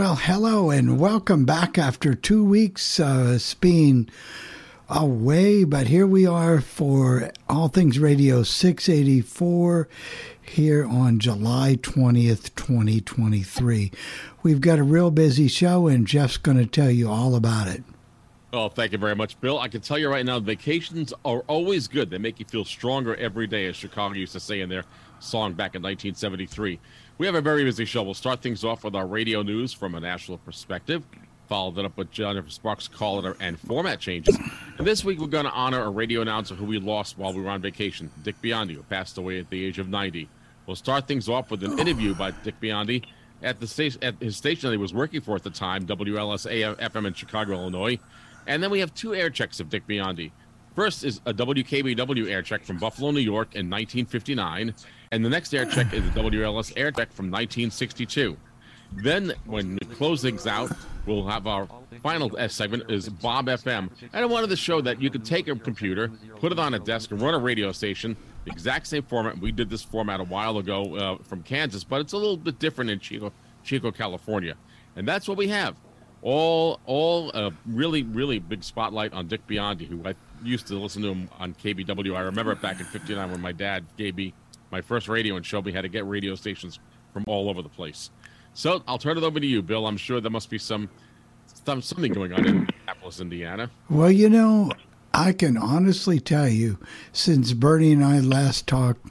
Well, hello and welcome back after two weeks uh, being away, but here we are for All Things Radio 684 here on July 20th, 2023. We've got a real busy show, and Jeff's going to tell you all about it. Oh, thank you very much, Bill. I can tell you right now, vacations are always good. They make you feel stronger every day, as Chicago used to say in their song back in 1973. We have a very busy show. We'll start things off with our radio news from a national perspective, followed it up with Jennifer Sparks' calendar and format changes. And this week, we're going to honor a radio announcer who we lost while we were on vacation, Dick Biondi, who passed away at the age of 90. We'll start things off with an interview by Dick Biondi at the station at his station that he was working for at the time, WLS FM in Chicago, Illinois. And then we have two air checks of Dick Biondi. First is a WKBW air check from Buffalo, New York in 1959, and the next air check is the WLS air check from 1962. Then, when we close things out, we'll have our final S segment is Bob FM. And I wanted to show that you could take a computer, put it on a desk, and run a radio station. The exact same format. We did this format a while ago uh, from Kansas, but it's a little bit different in Chico, Chico, California. And that's what we have. All, all a really, really big spotlight on Dick Biondi, who I used to listen to him on KBW. I remember it back in '59 when my dad gave me my first radio and showed me how to get radio stations from all over the place. So I'll turn it over to you, Bill. I'm sure there must be some, some something going on in Indianapolis, Indiana. Well, you know, I can honestly tell you, since Bernie and I last talked,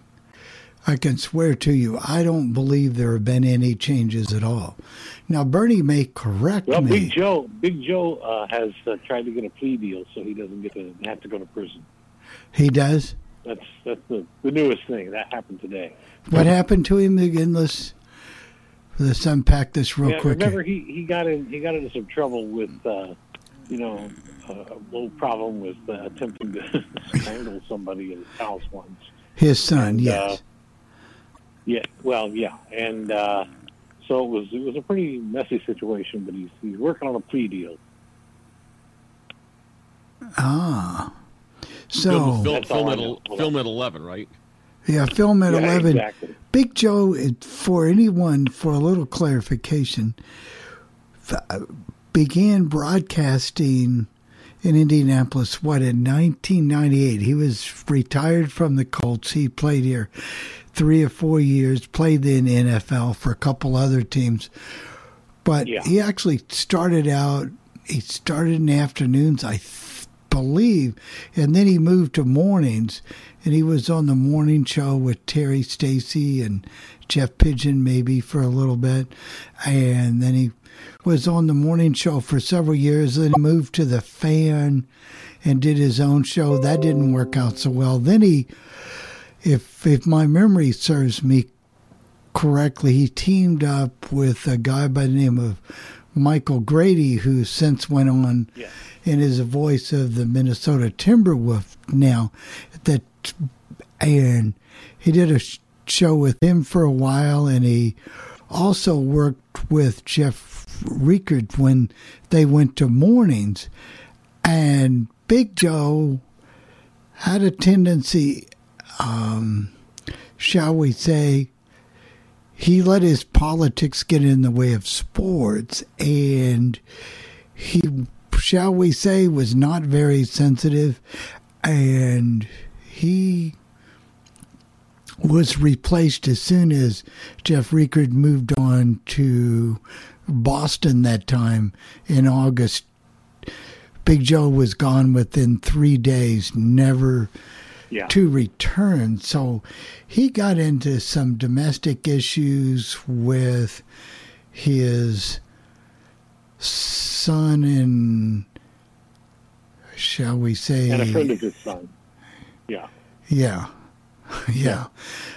I can swear to you, I don't believe there have been any changes at all. Now, Bernie may correct Well, me. Big Joe, Big Joe uh, has uh, tried to get a plea deal so he doesn't get to have to go to prison. He does. That's that's the, the newest thing that happened today. What happened to him again? Let's let's unpack this real yeah, quick. remember he, he got in he got into some trouble with uh, you know uh, a little problem with uh, attempting to strangle somebody in his house once. His son, And, yes. uh, Yeah, well, yeah, and uh, so it was it was a pretty messy situation, but he's he's working on a plea deal. ah. Film, So, film, That's film, at, film at 11, right? yeah, film at Yeah, 11. exactly. Big Joe, for anyone, for a little clarification, uh, began broadcasting in Indianapolis, what, in 1998. He was retired from the Colts. He played here three or four years, played in NFL for a couple other teams. But Yeah. he actually started out, he started in the afternoons, I th- believe, and then he moved to mornings, and he was on the morning show with Terry Stacy and Jeff Pigeon maybe for a little bit, and then he was on the morning show for several years. Then he moved to the Fan and did his own show. That didn't work out so well. Then he, if if my memory serves me correctly, he teamed up with a guy by the name of Michael Grady, who since went on Yeah. And is the voice of the Minnesota Timberwolf now. That and he did a show with him for a while, and he also worked with Jeff Rickard when they went to mornings. And Big Joe had a tendency, um, shall we say, he let his politics get in the way of sports, and he, shall we say, was not very sensitive, and he was replaced as soon as Jeff Rickard moved on to Boston that time in August Big Joe was gone within three days, never Yeah. to return. So he got into some domestic issues with his son and, shall we say, and a friend of his son. Yeah. yeah, yeah,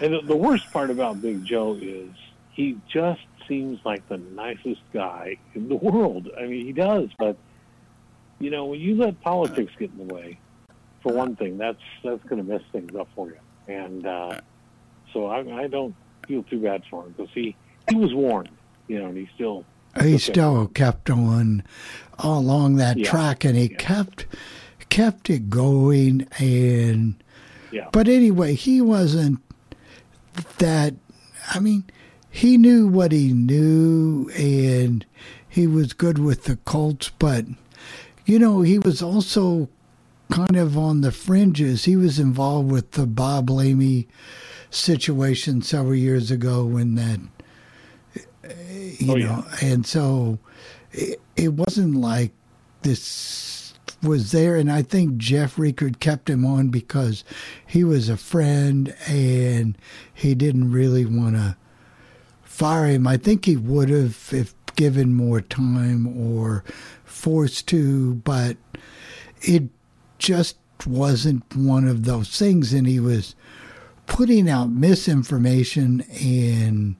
And the, worst part about Big Joe is he just seems like the nicest guy in the world. I mean, he does, but you know, when you let politics get in the way, for one thing, that's that's going to mess things up for you. And uh, so I, I don't feel too bad for him because he he was warned, you know, and he still he still kept on along that Yeah. track, and he Yeah. kept kept it going. And yeah but anyway, he wasn't that. I mean, he knew what he knew, and he was good with the Colts. But you know, he was also kind of on the fringes. He was involved with the Bob Lamey situation several years ago when that you Oh, yeah. know, and so it, it wasn't like this was there. And I think Jeff Rickard kept him on because he was a friend and he didn't really want to fire him. I think he would have if given more time or forced to, but it just wasn't one of those things. And he was putting out misinformation and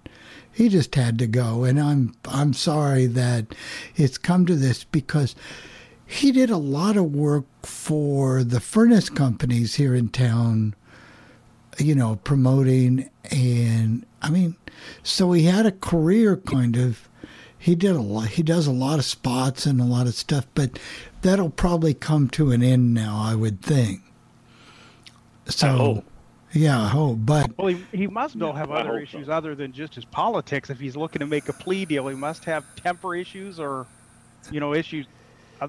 he just had to go and i'm i'm sorry that it's come to this because he did a lot of work for the furnace companies here in town you know promoting and i mean so he had a career kind of he did a lot he does a lot of spots and a lot of stuff but that'll probably come to an end now i would think so hope. Yeah i hope but Well, he, he must still have other hope so. issues other than just his politics. If he's looking to make a plea deal, he must have temper issues or, you know, issues, uh,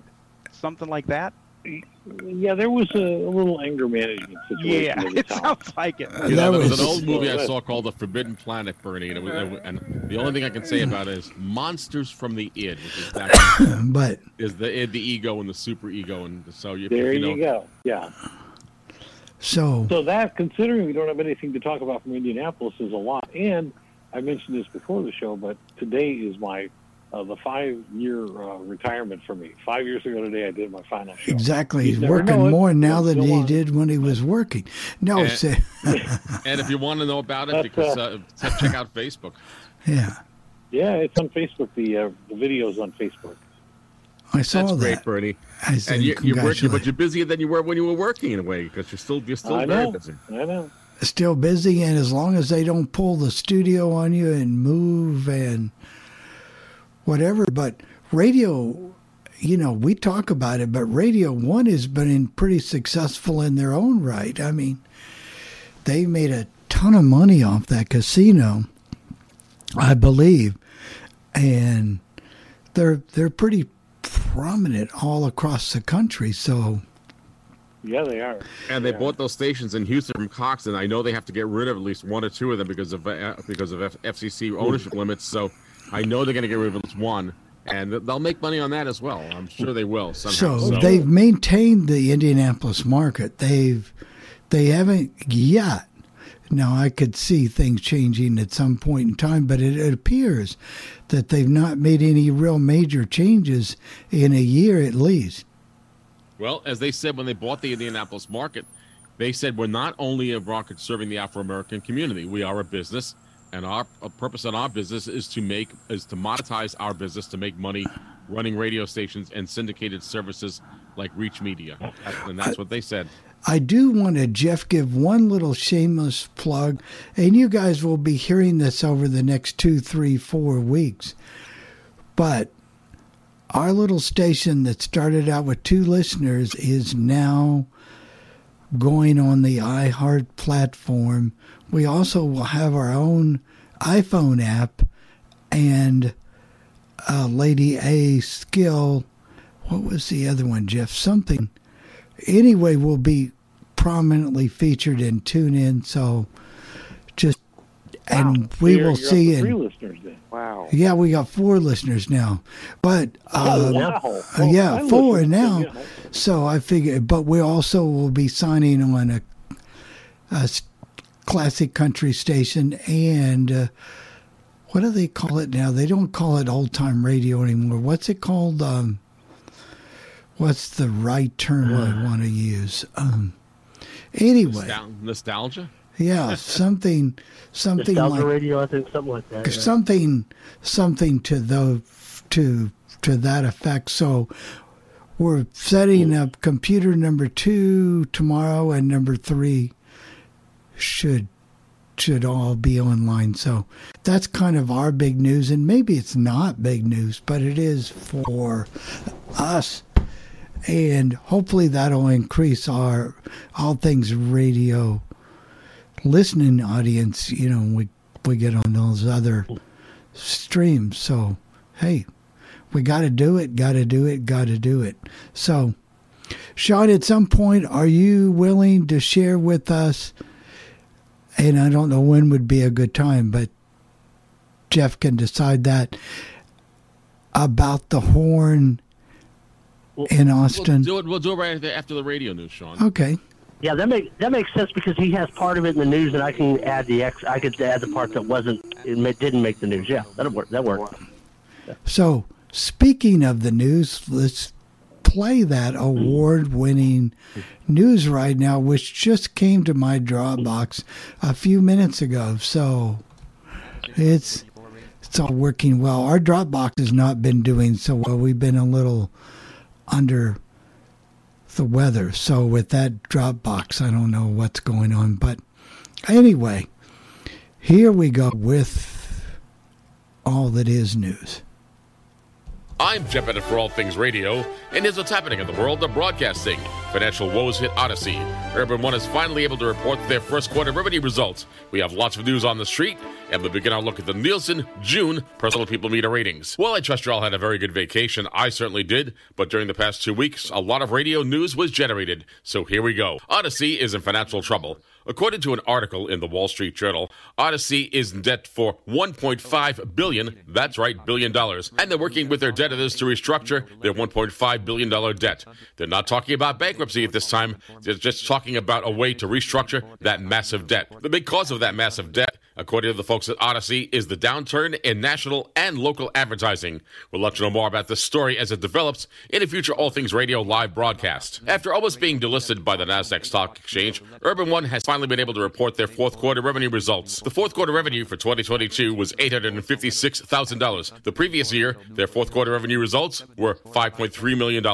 something like that. yeah there was a, a little anger management situation Yeah, it town. sounds like it. You know, That there was was- an old movie I saw called The Forbidden Planet, Bernie, and, it was, and the only thing I can say about it is monsters from the id, which is back but is the id, the ego, and the super ego, and so you, there you you, go yeah so So that, considering we don't have anything to talk about from Indianapolis, is a lot. And I mentioned this before the show, but today is my uh, the five year uh, retirement for me. Five years ago today, I did my final show. Exactly. You He's working know it. more now It'll than he on. did when he was working. No, And- say, And if you want to know about it, because uh, check out Facebook. yeah, Yeah, it's on Facebook. The uh, the videos on Facebook. I saw That's great, that. Bernie. I said, And you, you're working, but you're busier than you were when you were working in a way, because you're still you're still I very know. busy. I know. Still busy, and as long as they don't pull the studio on you and move and whatever, but radio, you know, we talk about it, but Radio One has been pretty successful in their own right. I mean, they made a ton of money off that casino, I believe, and they're they're pretty prominent all across the country. So Yeah, they are. And they Yeah. bought those stations in Houston from Cox, and I know they have to get rid of at least one or two of them because of uh, because of F- FCC ownership limits. So I know they're going to get rid of at least one, and they'll make money on that as well. I'm sure they will somehow. So they've maintained the Indianapolis market. They've they haven't yet. Now I could see things changing at some point in time, but it, it appears that they've not made any real major changes in a year at least. Well, as they said when they bought the Indianapolis market, they said we're not only a market serving the Afro American community, we are a business, and our purpose in our business is to make is to monetize our business to make money running radio stations and syndicated services like Reach Media, and that's what they said. I do want to, Jeff, give one little shameless plug, and you guys will be hearing this over the next two, three, four weeks. But our little station that started out with two listeners is now going on the iHeart platform. We also will have our own iPhone app and uh, Lady A skill. What was the other one, Jeff? Something anyway we'll be prominently featured in TuneIn. So just and we You're- will you're see three listeners then. Wow. yeah we got four listeners now but Oh, um, wow. uh, Well, yeah I four now so i figure but we also will be signing on a classic country station and uh, what do they call it now they don't call it old time radio anymore what's it called um, what's the right term i want to use um, anyway nostalgia. yeah something something Nostalgia like radio, I think something like that. yeah. something something to the to to that effect so we're setting up computer number two tomorrow and number three should should all be online so that's kind of our big news and maybe it's not big news but it is for us and hopefully that'll increase our all things radio listening audience you know we we get on those other streams. So hey we got to do it got to do it got to do it. So sean at some point are you willing to share with us and i don't know when would be a good time but jeff can decide that about the horn in We'll austin do it. We'll do it right after- after the radio news, Sean. okay Yeah, that makes that makes sense because he has part of it in the news, and I can add the ex. I could add the part that wasn't it didn't make the news. Yeah, that'll work. That works. So, speaking of the news, let's play that award winning news right now, which just came to my Dropbox a few minutes ago. So, it's. It's all working well. Our Dropbox has not been doing so well. We've been a little under the weather. So with that Dropbox, I don't know what's going on. But anyway, here we go with all that is news. I'm Jeff Bennett for All Things Radio, and here's what's happening in the world of broadcasting. Financial woes hit Audacy. Urban One is finally able to report their first quarter revenue results. We have lots of news on the street, and we begin our look at the Nielsen June personal people meter ratings. Well, I trust you all had a very good vacation. I certainly did, but during the past two weeks, a lot of radio news was generated. So here we go. Audacy is in financial trouble. According to an article in the Wall Street Journal, Audacy is in debt for 1.5 billion, that's right, billion dollars, and they're working with their debtors to restructure their 1.5 billion dollar debt. They're not talking about bankruptcy at this time. They're just talking about a way to restructure that massive debt. The big cause of that massive debt, according to the folks at Audacy, is the downturn in national and local advertising. We'll let you know more about this story as it develops in a future All Things Radio live broadcast. After almost being delisted by the Nasdaq Stock Exchange, Urban One has finally been able to report their fourth quarter revenue results. The fourth quarter revenue for 2022 was $856,000. The previous year, their fourth quarter revenue results were $5.3 million.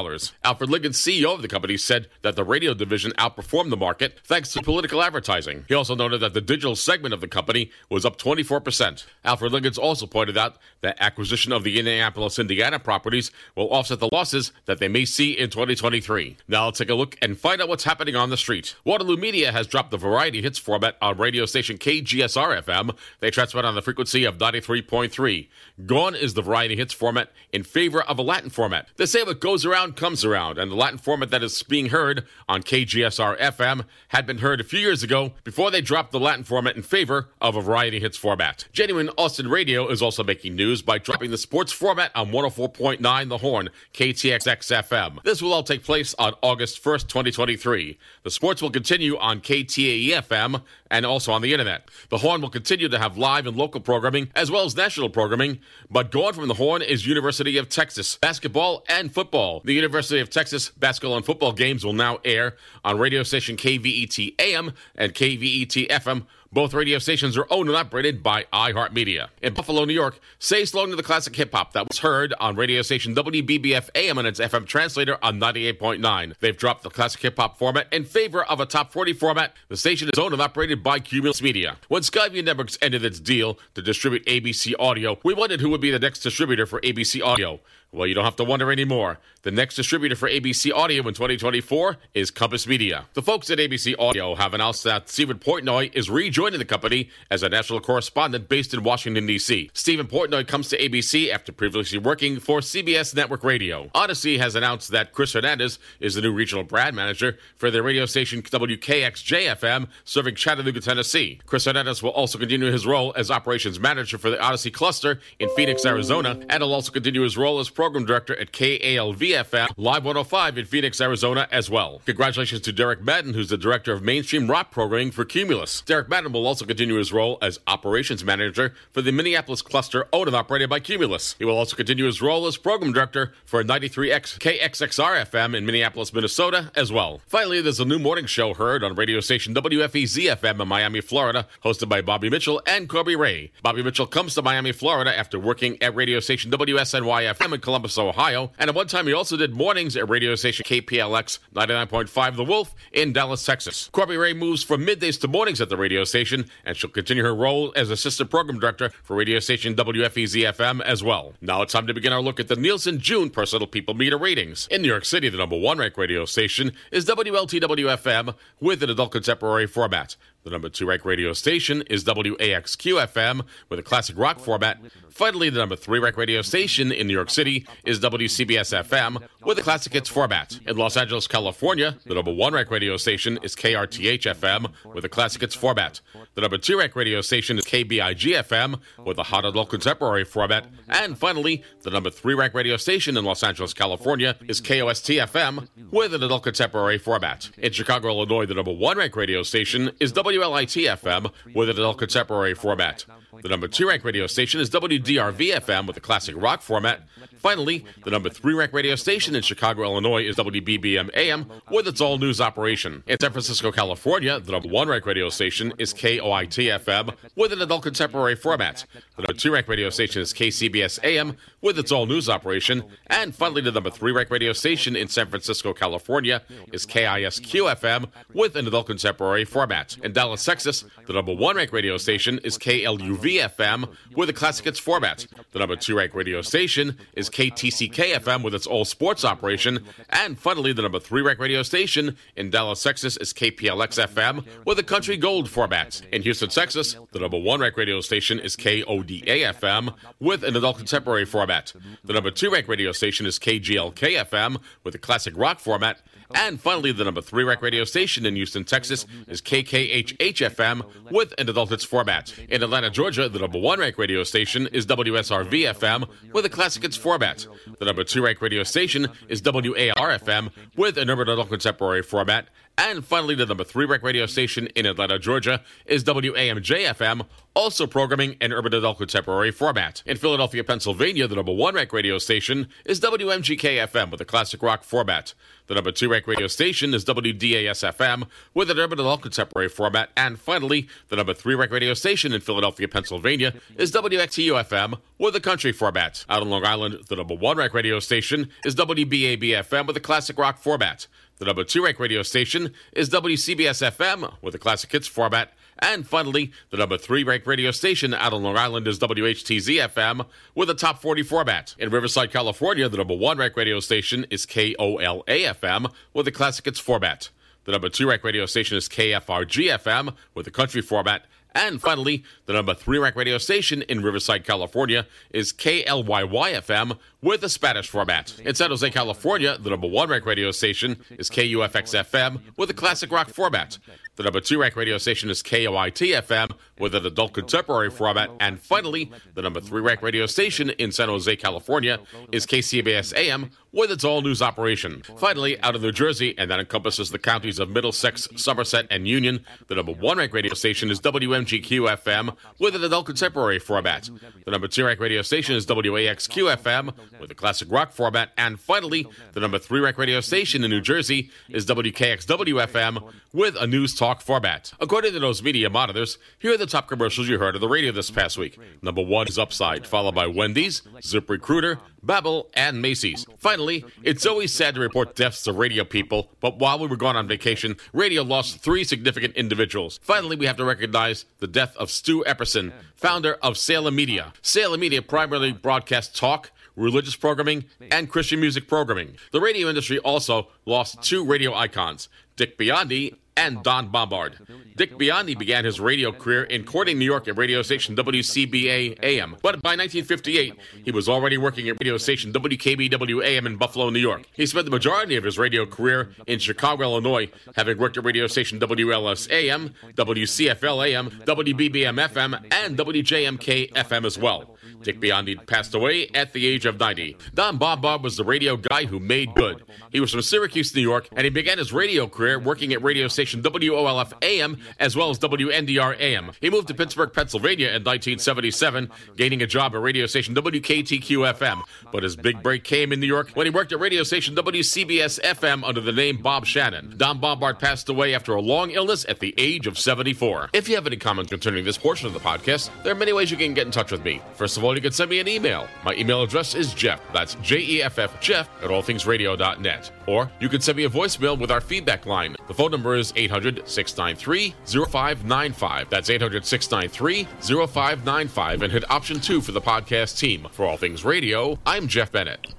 Alfred Liggins, CEO of the company, said that the radio division outperformed the market thanks to political advertising. He also noted that the digital segment of the company was up 24%. Alfred Liggins also pointed out that acquisition of the Indianapolis, Indiana properties will offset the losses that they may see in 2023. Now let's take a look and find out what's happening on the street. Waterloo Media has dropped the variety hits format on radio station KGSR FM. They transmit on the frequency of 93.3. Gone is the variety hits format in favor of a Latin format. They say what goes around comes around, and the Latin format that is being heard on KGSR FM had been heard a few years ago before they dropped the Latin format in favor of a variety hits format. Genuine Austin Radio is also making news by dropping the sports format on 104.9 The Horn, KTXX FM. This will all take place on August 1st, 2023. The sports will continue on KTAE FM and also on the internet. The Horn will continue to have live and local programming as well as national programming, but gone from the Horn is University of Texas basketball and football. The University of Texas basketball and football games will now air on radio station KVET AM and KVET FM. Both radio stations are owned and operated by iHeartMedia. In Buffalo, New York, say slow to the classic hip hop that was heard on radio station WBBF AM and its FM translator on 98.9. They've dropped the classic hip hop format in favor of a top 40 format. The station is owned and operated by Cumulus Media. When Skyview Networks ended its deal to distribute ABC Audio, we wondered who would be the next distributor for ABC Audio. Well, you don't have to wonder anymore. The next distributor for ABC Audio in 2024 is Compass Media. The folks at ABC Audio have announced that Stephen Portnoy is rejoining the company as a national correspondent based in Washington, D.C. Stephen Portnoy comes to ABC after previously working for CBS Network Radio. Audacy has announced that Chris Hernandez is the new regional brand manager for their radio station WKXJ-FM serving Chattanooga, Tennessee. Chris Hernandez will also continue his role as operations manager for the Audacy cluster in Phoenix, Arizona, and will also continue his role as program director at KALV FM Live 105 in Phoenix, Arizona as well. Congratulations to Derek Madden, who's the director of mainstream rock programming for Cumulus. Derek Madden will also continue his role as operations manager for the Minneapolis cluster owned and operated by Cumulus. He will also continue his role as program director for 93X KXXR FM in Minneapolis, Minnesota as well. Finally, there's a new morning show heard on radio station WFEZ FM in Miami, Florida, hosted by Bobby Mitchell and Corby Ray. Bobby Mitchell comes to Miami, Florida after working at radio station WSNY FM in Columbus, Ohio, and at one time he also did mornings at radio station KPLX 99.5 The Wolf in Dallas, Texas. Corby Ray moves from middays to mornings at the radio station, and she'll continue her role as assistant program director for radio station WFEZ FM as well. Now it's time to begin our look at the Nielsen June Personal People Meter ratings. In New York City, the number one ranked radio station is WLTW FM with an adult contemporary format. The number two ranked radio station is WAXQ FM with a classic rock format. Finally, the number three ranked radio station in New York City is WCBS FM with a classic hits format. In Los Angeles, California, the number one ranked radio station is KRTH FM with a classic hits format. The number two ranked radio station is KBIG FM with a hot adult contemporary format. And finally, the number three ranked radio station in Los Angeles, California is KOST FM with an adult contemporary format. In Chicago, Illinois, the number one ranked radio station is WLIT FM with an adult contemporary format. The number two rank radio station is WDRV FM with a classic rock format. Finally, the number three rank radio station in Chicago, Illinois is WBBM AM with its all news operation. In San Francisco, California, the number one rank radio station is KOIT FM with an adult contemporary format. The number two rank radio station is KCBS AM with its all news operation. And finally, the number three rank radio station in San Francisco, California is KISQ FM with an adult contemporary format. In Dallas, Texas, the number one ranked radio station is KLUV FM with a classic hits format. The number two ranked radio station is KTCK FM with its all sports operation. And finally, the number three ranked radio station in Dallas, Texas is KPLX FM with a country gold format. In Houston, Texas, the number one ranked radio station is KODA FM with an adult contemporary format. The number two ranked radio station is KGLK FM with a classic rock format. Oh. And finally, the number three rec radio station in Houston, Texas is KKHH FM with an adult hits format. In Atlanta, Georgia, the number one rec radio station is WSRV FM with a classic hits format. The number two rec radio station is WARFM with an urban adult contemporary format. And finally, the number three rec radio station in Atlanta, Georgia is WAMJ FM, also programming an urban adult contemporary format. In Philadelphia, Pennsylvania, the number one rec radio station is WMGK FM with a classic rock format. The number two rec radio station is WDAS FM with an urban adult contemporary format. And finally, the number three rec radio station in Philadelphia, Pennsylvania is WXTU FM with a country format. Out on Long Island, the number one rec radio station is WBAB FM with a classic rock format. The number two rank radio station is WCBS FM with a classic hits format. And finally, the number three ranked radio station out on Long Island is WHTZ FM with a top 40 format. In Riverside, California, the number one ranked radio station is KOLA FM with a classic hits format. The number two ranked radio station is KFRG FM with a country format. And finally, the number three ranked radio station in Riverside, California is KLYY FM with a Spanish format. In San Jose, California, the number one ranked radio station is KUFX FM with a classic rock format. The number two ranked radio station is KOIT FM with an adult contemporary format. And finally, the number three ranked radio station in San Jose, California is KCBS AM with its all news operation. Finally, out of New Jersey, and that encompasses the counties of Middlesex, Somerset, and Union, the number one ranked radio station is WMGQ FM with an adult contemporary format. The number two ranked radio station is WAXQ FM with a classic rock format. And finally, the number three ranked radio station in New Jersey is WKXW FM with a news talk format. According to those media monitors, here are the top commercials you heard on the radio this past week. Number one is Upside, followed by Wendy's, Zip Recruiter, Babbel, and Macy's. Finally, it's always sad to report deaths to radio people, but while we were gone on vacation, radio lost three significant individuals. Finally, we have to recognize the death of Stu Epperson, founder of Salem Media. Salem Media primarily broadcasts talk, religious programming, and Christian music programming. The radio industry also lost two radio icons, Dick Biondi and Don Bombard. Dick Biondi began his radio career in Corning, New York at radio station WCBA AM, but by 1958, he was already working at radio station WKBW AM in Buffalo, New York. He spent the majority of his radio career in Chicago, Illinois, having worked at radio station WLS AM, WCFL AM, WBBM FM, and WJMK FM as well. Dick Biondi passed away at the age of 90. Don Bombard was the radio guy who made good. He was from Syracuse, New York, and he began his radio career working at radio station WOLF AM as well as WNDR AM. He moved to Pittsburgh, Pennsylvania in 1977, gaining a job at radio station WKTQ FM. But his big break came in New York when he worked at radio station WCBS FM under the name Bob Shannon. Don Bombard passed away after a long illness at the age of 74. If you have any comments concerning this portion of the podcast, there are many ways you can get in touch with me. First of all, you can send me an email. My email address is Jeff. That's J E F F Jeff at allthingsradio.net. Or you can send me a voicemail with our feedback line. The phone number is 800 693 0595. That's 800 693 0595. And hit option two for the podcast team. For All Things Radio, I'm Jeff Bennett.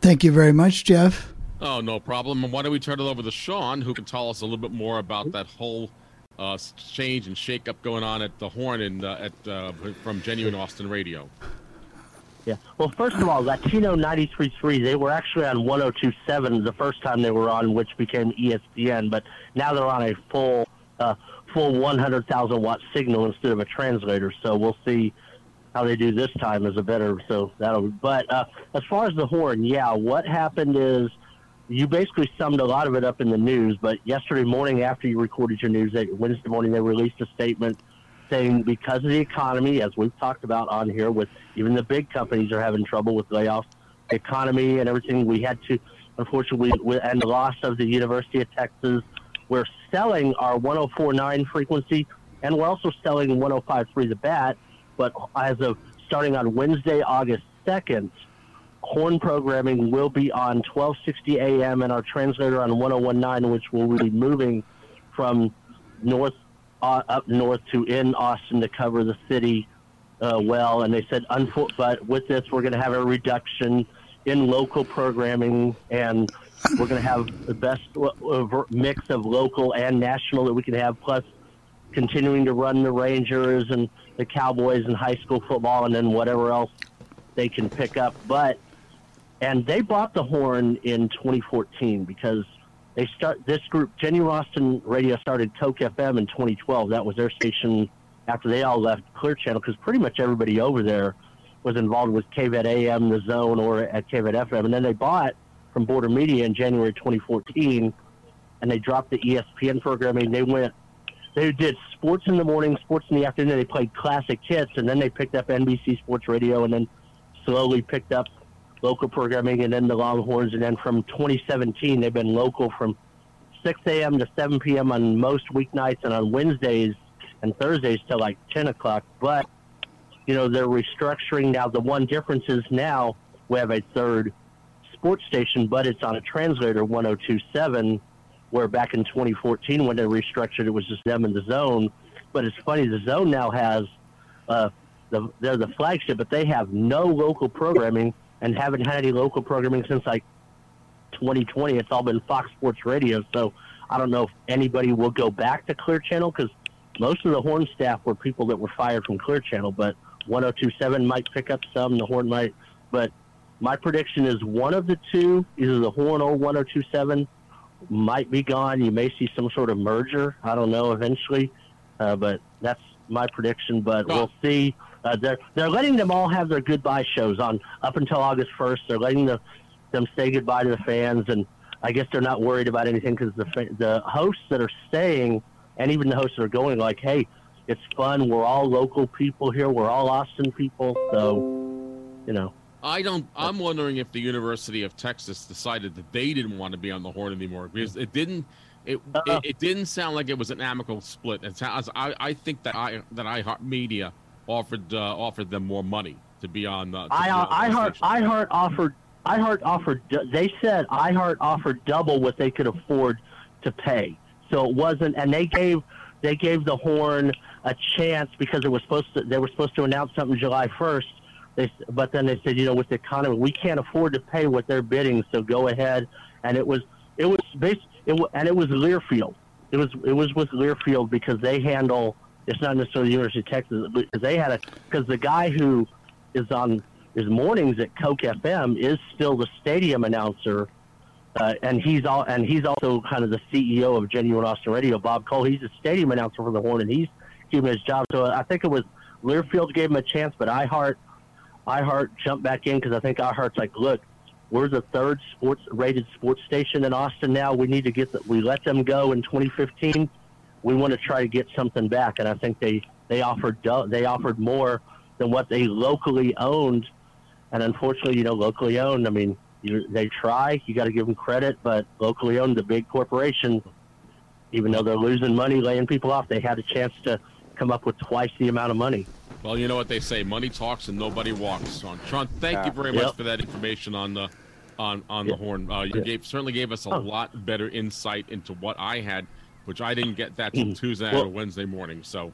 Thank you very much, Jeff. Oh, no problem. And why don't we turn it over to Sean, who can tell us a little bit more about that whole uh, change and shakeup going on at the Horn and uh, at uh, from Genuine Austin Radio. Yeah. Well, first of all, Latino 93.3, they were actually on 102.7 the first time they were on, which became ESPN, but now they're on a full uh, full 100,000 watt signal instead of a translator. So we'll see how they do this time as a better. So that'll. But uh, as far as the horn, yeah, what happened is you basically summed a lot of it up in the news. But yesterday morning, after you recorded your news, Wednesday morning, they released a statement saying because of the economy, as we've talked about on here, with even the big companies are having trouble with layoffs, the economy and everything, we had to, unfortunately, we, and the loss of the University of Texas, we're selling our 104.9 frequency, and we're also selling 105.3 the bat. But as of starting on Wednesday, August 2nd, horn programming will be on 1260 AM and our translator on 1019, which will be moving from north uh, up north to in Austin to cover the city uh, well. And they said, but with this, we're going to have a reduction in local programming and we're going to have the best uh, mix of local and national that we can have, plus continuing to run the Rangers and the Cowboys and high school football and then whatever else they can pick up. But and they bought the horn in 2014 because they start this group Genuine Austin Radio started KOKE FM in 2012. That was their station after they all left Clear Channel because pretty much everybody over there was involved with KVET AM, the Zone, or at KVET FM, and then they bought from Border Media in January 2014, and they dropped the ESPN programming. They went. They did sports in the morning, sports in the afternoon. They played classic hits, and then they picked up NBC Sports Radio, and then slowly picked up local programming and then the Longhorns. And then from 2017, they've been local from 6 a.m. to 7 p.m. on most weeknights and on Wednesdays and Thursdays till like 10 o'clock. But, you know, they're restructuring now. The one difference is now we have a third sports station, but it's on a translator 1027, where back in 2014 when they restructured, it was just them and the zone. But it's funny, the zone now has, uh, the, they're the flagship, but they have no local programming and haven't had any local programming since like 2020. It's all been Fox Sports Radio. So I don't know if anybody will go back to Clear Channel because most of the Horn staff were people that were fired from Clear Channel, but 1027 might pick up some, the Horn might. But my prediction is one of the two, either the Horn or 1027, might be gone. You may see some sort of merger. I don't know eventually, uh, but that's my prediction. But we'll see. Uh, they're they're letting them all have their goodbye shows on up until August first. They're letting the, them say goodbye to the fans, and I guess they're not worried about anything because the the hosts that are staying, and even the hosts that are going, like, hey, it's fun. We're all local people here. We're all Austin people, so you know. I don't. I'm wondering if the University of Texas decided that they didn't want to be on the horn anymore because it didn't. It, it, it didn't sound like it was an amicable split. It sounds. I, I think that I that I iHeart Media offered uh, offered them more money to be on. Uh, to I be on the iHeart station. iHeart offered iHeart offered they said iHeart offered double what they could afford to pay. So it wasn't, and they gave they gave the horn a chance because it was supposed to they were supposed to announce something July first they but then they said, you know, with the economy, we can't afford to pay what they're bidding, so go ahead. And it was it was based it and it was Learfield. It was it was with Learfield because they handle. It's not necessarily the University of Texas because they had a because the guy who is on his mornings at KOKE FM is still the stadium announcer. Uh, and he's all, and he's also kind of the CEO of Genuine Austin Radio, Bob Cole. He's the stadium announcer for the Horn, and he's keeping his job. So I think it was Learfield gave him a chance, but iHeart, iHeart jumped back in because I think iHeart's like, look, we're the third sports rated sports station in Austin now. We need to get the, we let them go in 2015. We want to try to get something back, and I think they they offered they offered more than what they locally owned, and unfortunately, you know, locally owned. I mean, you, they try. You got to give them credit, but locally owned, the big corporation, even though they're losing money, laying people off, they had a chance to come up with twice the amount of money. Well, you know what they say: money talks and nobody walks. Sean, Sean thank you very much for that information on the on on the horn. Uh, you Yeah. gave certainly gave us a Oh. lot better insight into what I had, which I didn't get that till Mhm. Tuesday Well- or Wednesday morning. So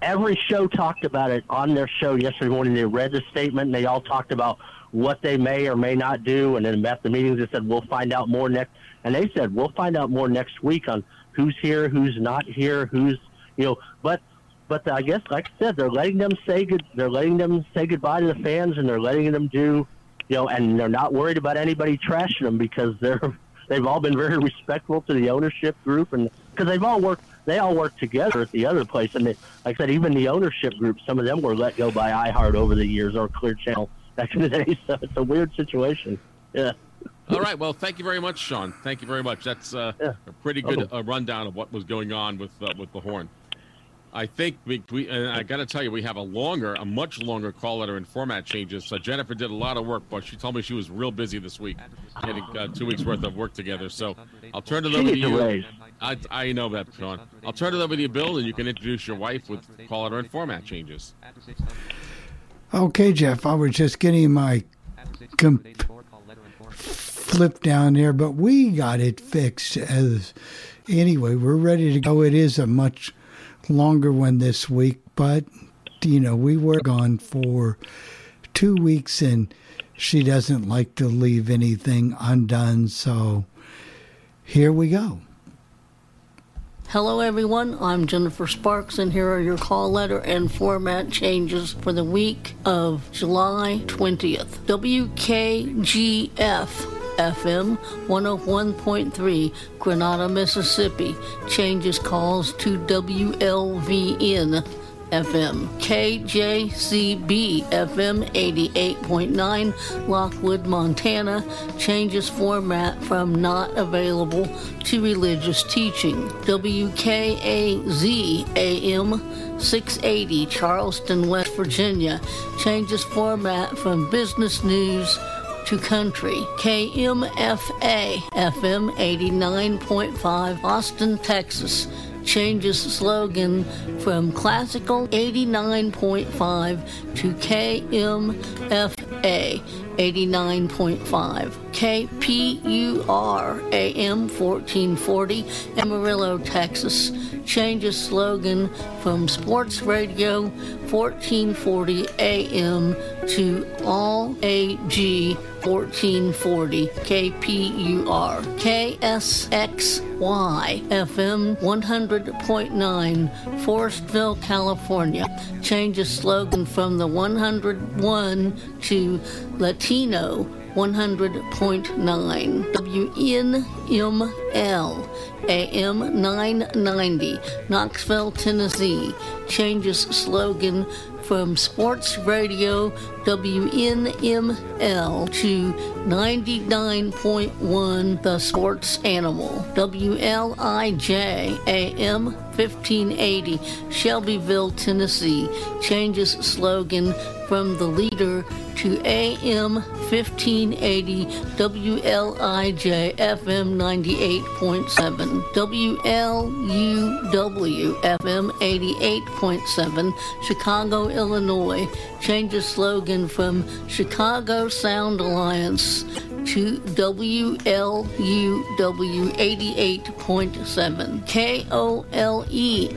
every show talked about it on their show yesterday morning. They read the statement and they all talked about what they may or may not do. And then at the meetings, they said, we'll find out more next. And they said, we'll find out more next week on who's here, who's not here, who's, you know, but, but I guess, like I said, they're letting them say good, they're letting them say goodbye to the fans and they're letting them do, you know, and they're not worried about anybody trashing them because they're, they've all been very respectful to the ownership group and because they've all worked they all work together at the other place and they, like i said even the ownership group some of them were let go by iheart over the years or clear channel back in the day so it's a weird situation yeah All right. Well, thank you very much, Sean. Thank you very much. That's uh, Yeah. a pretty good uh, rundown of what was going on with uh, with the horn. I think we, we and I got to tell you, we have a longer, a much longer call letter and format changes. So Jennifer did a lot of work, but she told me she was real busy this week, getting uh, two weeks worth of work together. So I'll turn it over to you. I, I know that, Sean. I'll turn it over to you, Bill, and you can introduce your wife with call letter and format changes. Okay, Jeff, I was just getting my flip down there, but we got it fixed as anyway. We're ready to go. It is a much longer one this week, but you know, we were gone for two weeks and she doesn't like to leave anything undone, so here we go. Hello, everyone. I'm Jennifer Sparks, and here are your call letter and format changes for the week of July 20th. WKGF FM 101.3, Grenada, Mississippi, changes calls to WLVN. FM, KJCB FM 88.9, Lockwood, Montana, changes format from not available to religious teaching. WKAZ AM 680, Charleston, West Virginia, changes format from business news to country. KMFA FM 89.5, Austin, Texas changes slogan from classical 89.5 to KMFA 89.5. KPUR AM 1440, Amarillo, Texas, changes slogan from sports radio 1440 AM to all AG 1440 KPUR KSXY FM 100.9 Forestville, California. Changes slogan from the 101 to Latino 100.9 WNML AM 990 Knoxville, Tennessee. Changes slogan from sports radio WNML to 99.1 The Sports Animal. WLIJ AM 1580 Shelbyville, Tennessee. Changes slogan from the leader to AM 1580 WLIJ FM 98.7 WLUW FM 88.7 Chicago, Illinois changes slogan slogan from Chicago Sound Alliance to WLUW 88.7, KOLE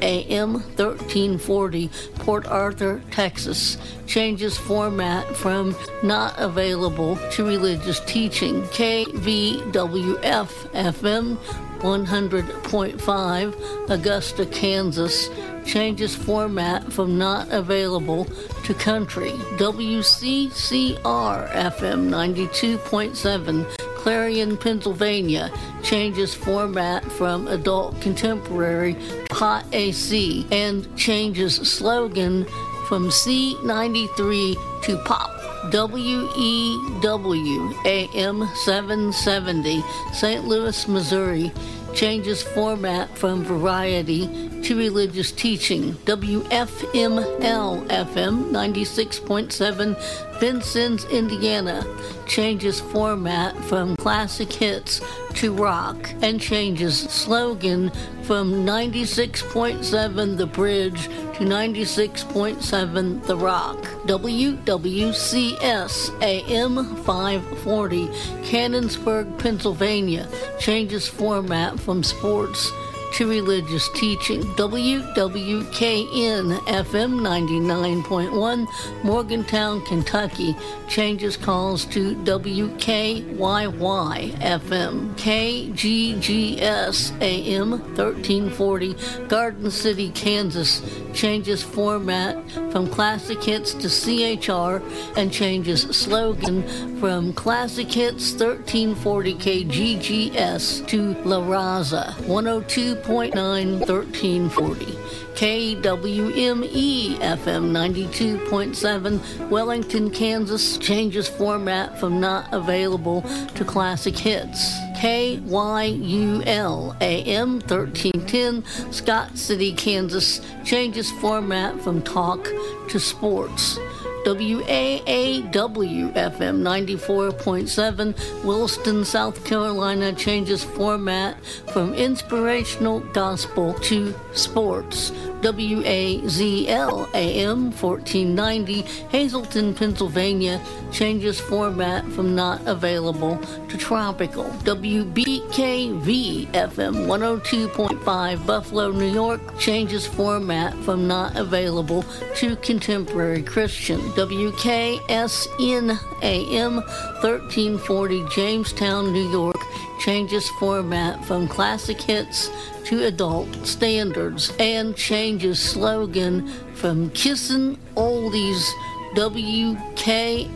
AM 1340, Port Arthur, Texas. Changes format from not available to religious teaching. KVWF FM 100.5, Augusta, Kansas changes format from not available to country. WCCR FM 92.7, Clarion, Pennsylvania, changes format from adult contemporary hot AC and changes slogan from C93 to pop. WEW AM 770, St. Louis, Missouri, changes format from variety to religious teaching. WFML FM 96.7, Vincennes, Indiana, changes format from classic hits to rock and changes slogan from 96.7 The Bridge to 96.7 The Rock. WWCS AM 540, Canonsburg, Pennsylvania, changes format from sports to religious teaching. WWKN FM 99.1, Morgantown, Kentucky, changes calls to WKYY FM. KGGS AM 1340, Garden City, Kansas, changes format from classic hits to CHR and changes slogan from classic hits 1340 KGGS to La Raza oh 102.9 1340. KWME FM 92.7 Wellington, Kansas changes format from not available to classic hits. KYUL AM 1310 Scott City, Kansas changes format from talk to sports. WAAW FM 94.7 Williston, South Carolina changes format from inspirational gospel to sports. WAZL AM 1490 Hazleton, Pennsylvania changes format from not available to tropical. WBKV FM 102.5 Buffalo, New York changes format from not available to contemporary Christian. WKSN AM 1340 Jamestown, New York changes format from classic hits to adult standards and changes slogan from Kissin' Oldies WKSN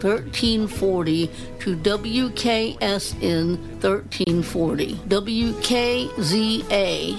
1340 to WKSN 1340. WKZA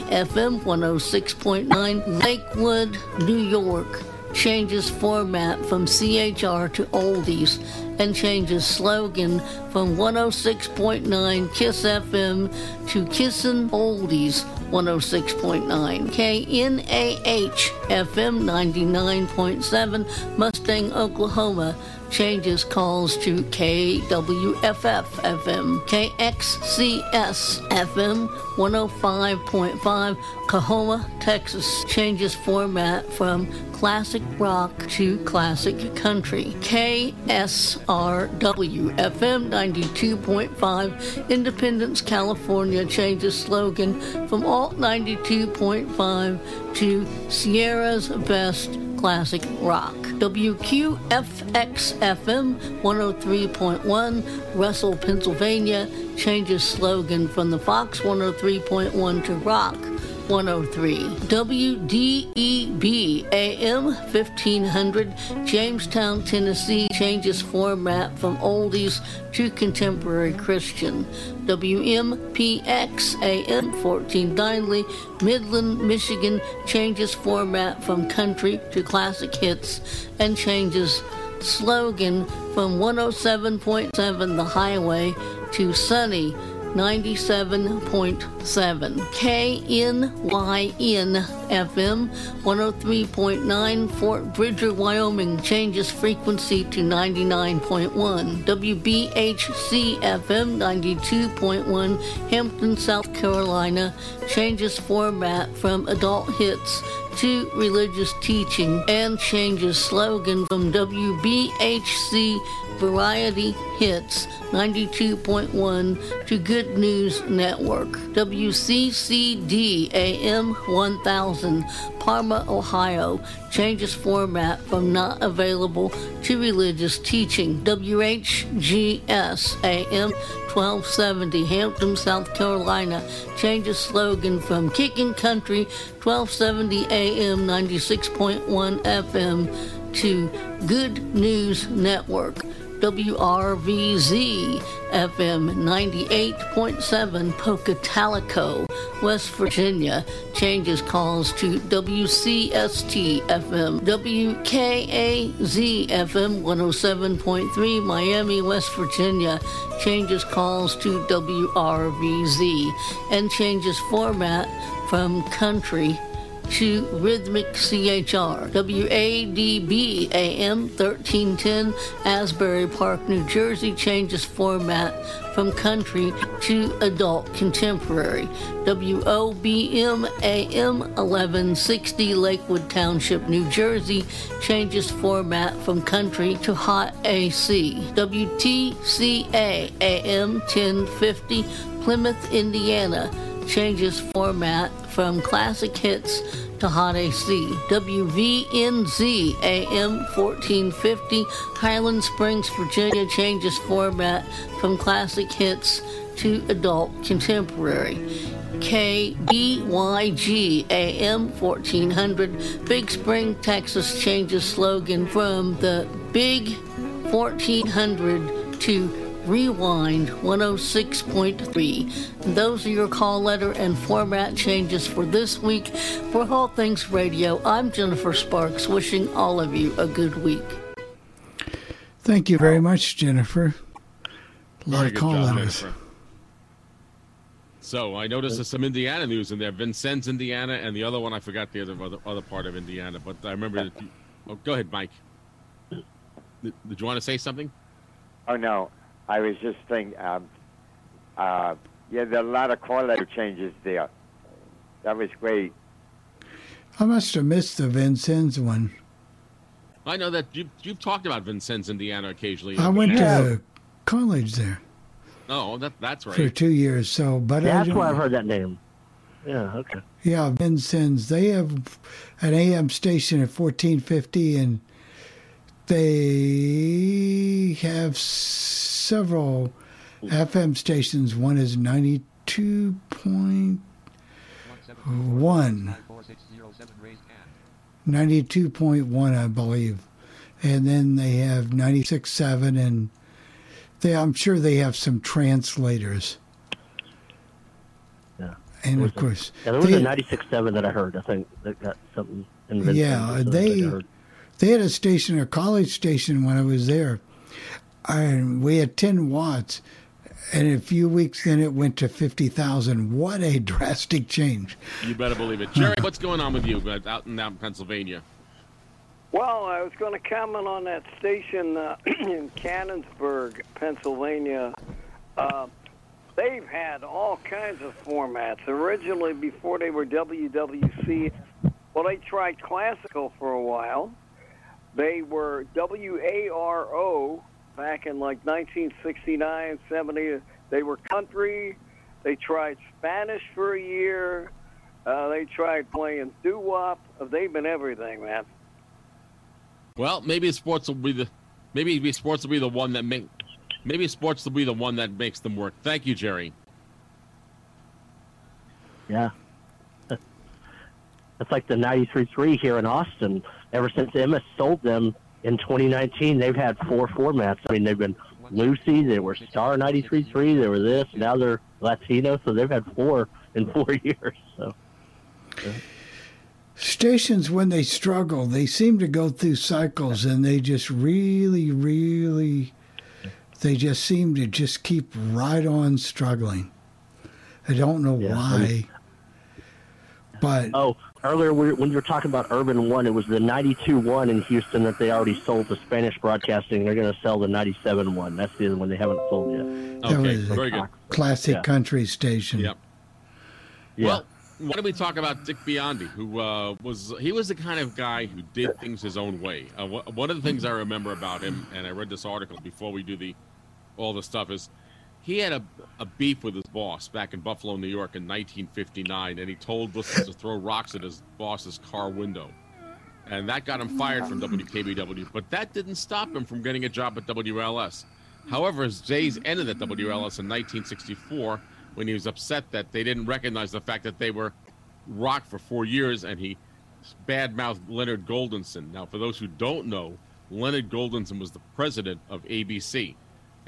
FM 106.9 Lakewood, New York changes format from CHR to Oldies and changes slogan from 106.9 Kiss FM to Kissin' Oldies 106.9. KNAH FM 99.7 Mustang, Oklahoma changes calls to KWFF FM, KXCS FM 105.5, Coahoma, Texas, changes format from classic rock to classic country. KSRW FM 92.5, Independence, California, changes slogan from Alt 92.5 to Sierra's Best classic rock. WQFX FM 103.1, Russell, Pennsylvania, changes slogan from the Fox 103.1 to Rock 103. WDEB AM 1500, Jamestown, Tennessee, changes format from oldies to contemporary Christian. WMPX AM 1490, Midland, Michigan, changes format from country to classic hits and changes slogan from 107.7 The Highway to Sunny 97.7. KNYN FM 103.9 Fort Bridger, Wyoming changes frequency to 99.1. WBHC FM 92.1 Hampton, South Carolina changes format from adult hits to religious teaching and changes slogan from WBHC Variety Hits 92.1 to Good News Network. WCCD AM 1000 Parma, Ohio changes format from not available to religious teaching. WHGS AM 1270 Hampton, South Carolina changes slogan from Kicking Country 1270 AM 96.1 FM to Good News Network. WRVZ FM 98.7 Pocatalico, West Virginia. Changes calls to WCST FM, WKAZ FM 107.3 Miami, West Virginia. Changes calls to WRVZ and changes format from country to Rhythmic CHR, WADB AM 1310, Asbury Park, New Jersey changes format from country to adult contemporary. WOBM AM 1160, Lakewood Township, New Jersey changes format from country to hot AC. WTCA AM 1050, Plymouth, Indiana changes format from classic hits to hot AC. WVNZ AM 1450 Highland Springs, Virginia changes format from classic hits to adult contemporary. KBYG AM 1400 Big Spring, Texas changes slogan from the Big 1400 to Rewind 106.3. Those are your call letter and format changes for this week. For All Things Radio, I'm Jennifer Sparks, wishing all of you a good week. Thank you very much, Jennifer. A lot Very of call job, letters. Jennifer. So I noticed there's some Indiana news in there. Vincennes, Indiana, and the other one I forgot the other other, other part of Indiana. But I remember. That oh, go ahead, Mike. Did, did you want to say something? Oh no, I was just thinking. Um, uh, yeah, there are a lot of call letter changes there. That was great. I must have missed the Vincennes one. I know that you you've talked about Vincennes, Indiana, occasionally. I went to college there Oh, that that's right. for two years. So, but I That's don't- why I've heard that name. Yeah, okay. Yeah, Vincennes. They have an AM station at fourteen fifty, and they have several FM stations. One is ninety two point one. 92.1, I believe. And then they have 96.7, and they, I'm sure they have some translators. Yeah. And of was a- course, Yeah, there was they- a 96.7 that I heard. I think that got something Yeah, they that I heard. They had a station, a college station when I was there, and we had ten watts, and in a few weeks then it went to fifty thousand. What a drastic change! You better believe it, Jerry. What's going on with you uh, out in out in Pennsylvania? Well, I was going to comment on that station uh, in Canonsburg, Pennsylvania. Uh, they've had all kinds of formats. Originally, before they were WWC, well, they tried classical for a while. They were WARO back in like 1969, 70. They were country. They tried Spanish for a year. Uh, they tried playing doo-wop. They've been everything, man. Well, maybe sports will be the maybe sports will be the one that make maybe sports will be the one that makes them work. Thank you, Jerry. Yeah. That's like the 93.3 here in Austin. Ever since Emmis sold them in 2019, they've had four formats. I mean, they've been Lucy, they were Star 93.3, they were this, now they're Latino, so they've had four in four years. So Stations when they struggle, they seem to go through cycles, and they just really, really, they just seem to just keep right on struggling. I don't know Yeah, why. But oh, earlier when you were talking about Urban One, it was the '92 one in Houston that they already sold to Spanish Broadcasting. They're going to sell the '97 one. That's the one they haven't sold yet. that was a classic Yeah. country station. Yep. Well, why don't we talk about Dick Biondi, who uh, was he was the kind of guy who did things his own way. Uh, wh- one of the things I remember about him, and I read this article before we do the all the stuff, is he had a, a beef with his boss back in Buffalo, New York, in 1959, and he told listeners to throw rocks at his boss's car window, and that got him fired from WKBW. But that didn't stop him from getting a job at WLS. However, his days ended at WLS in 1964 when he was upset that they didn't recognize the fact that they were rocked for four years and he badmouthed Leonard Goldenson. Now, for those who don't know, Leonard Goldenson was the president of ABC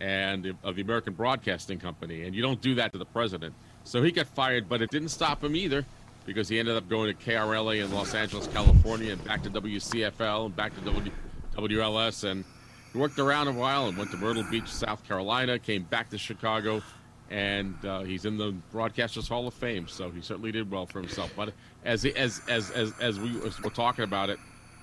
and of the American Broadcasting Company, and you don't do that to the president. So he got fired, but it didn't stop him either because he ended up going to KRLA in Los Angeles, California, and back to WCFL and back to w- WLS. And he worked around a while and went to Myrtle Beach, South Carolina, came back to Chicago, and uh, he's in the Broadcasters Hall of Fame. So he certainly did well for himself. But as as as as, as we were talking about it,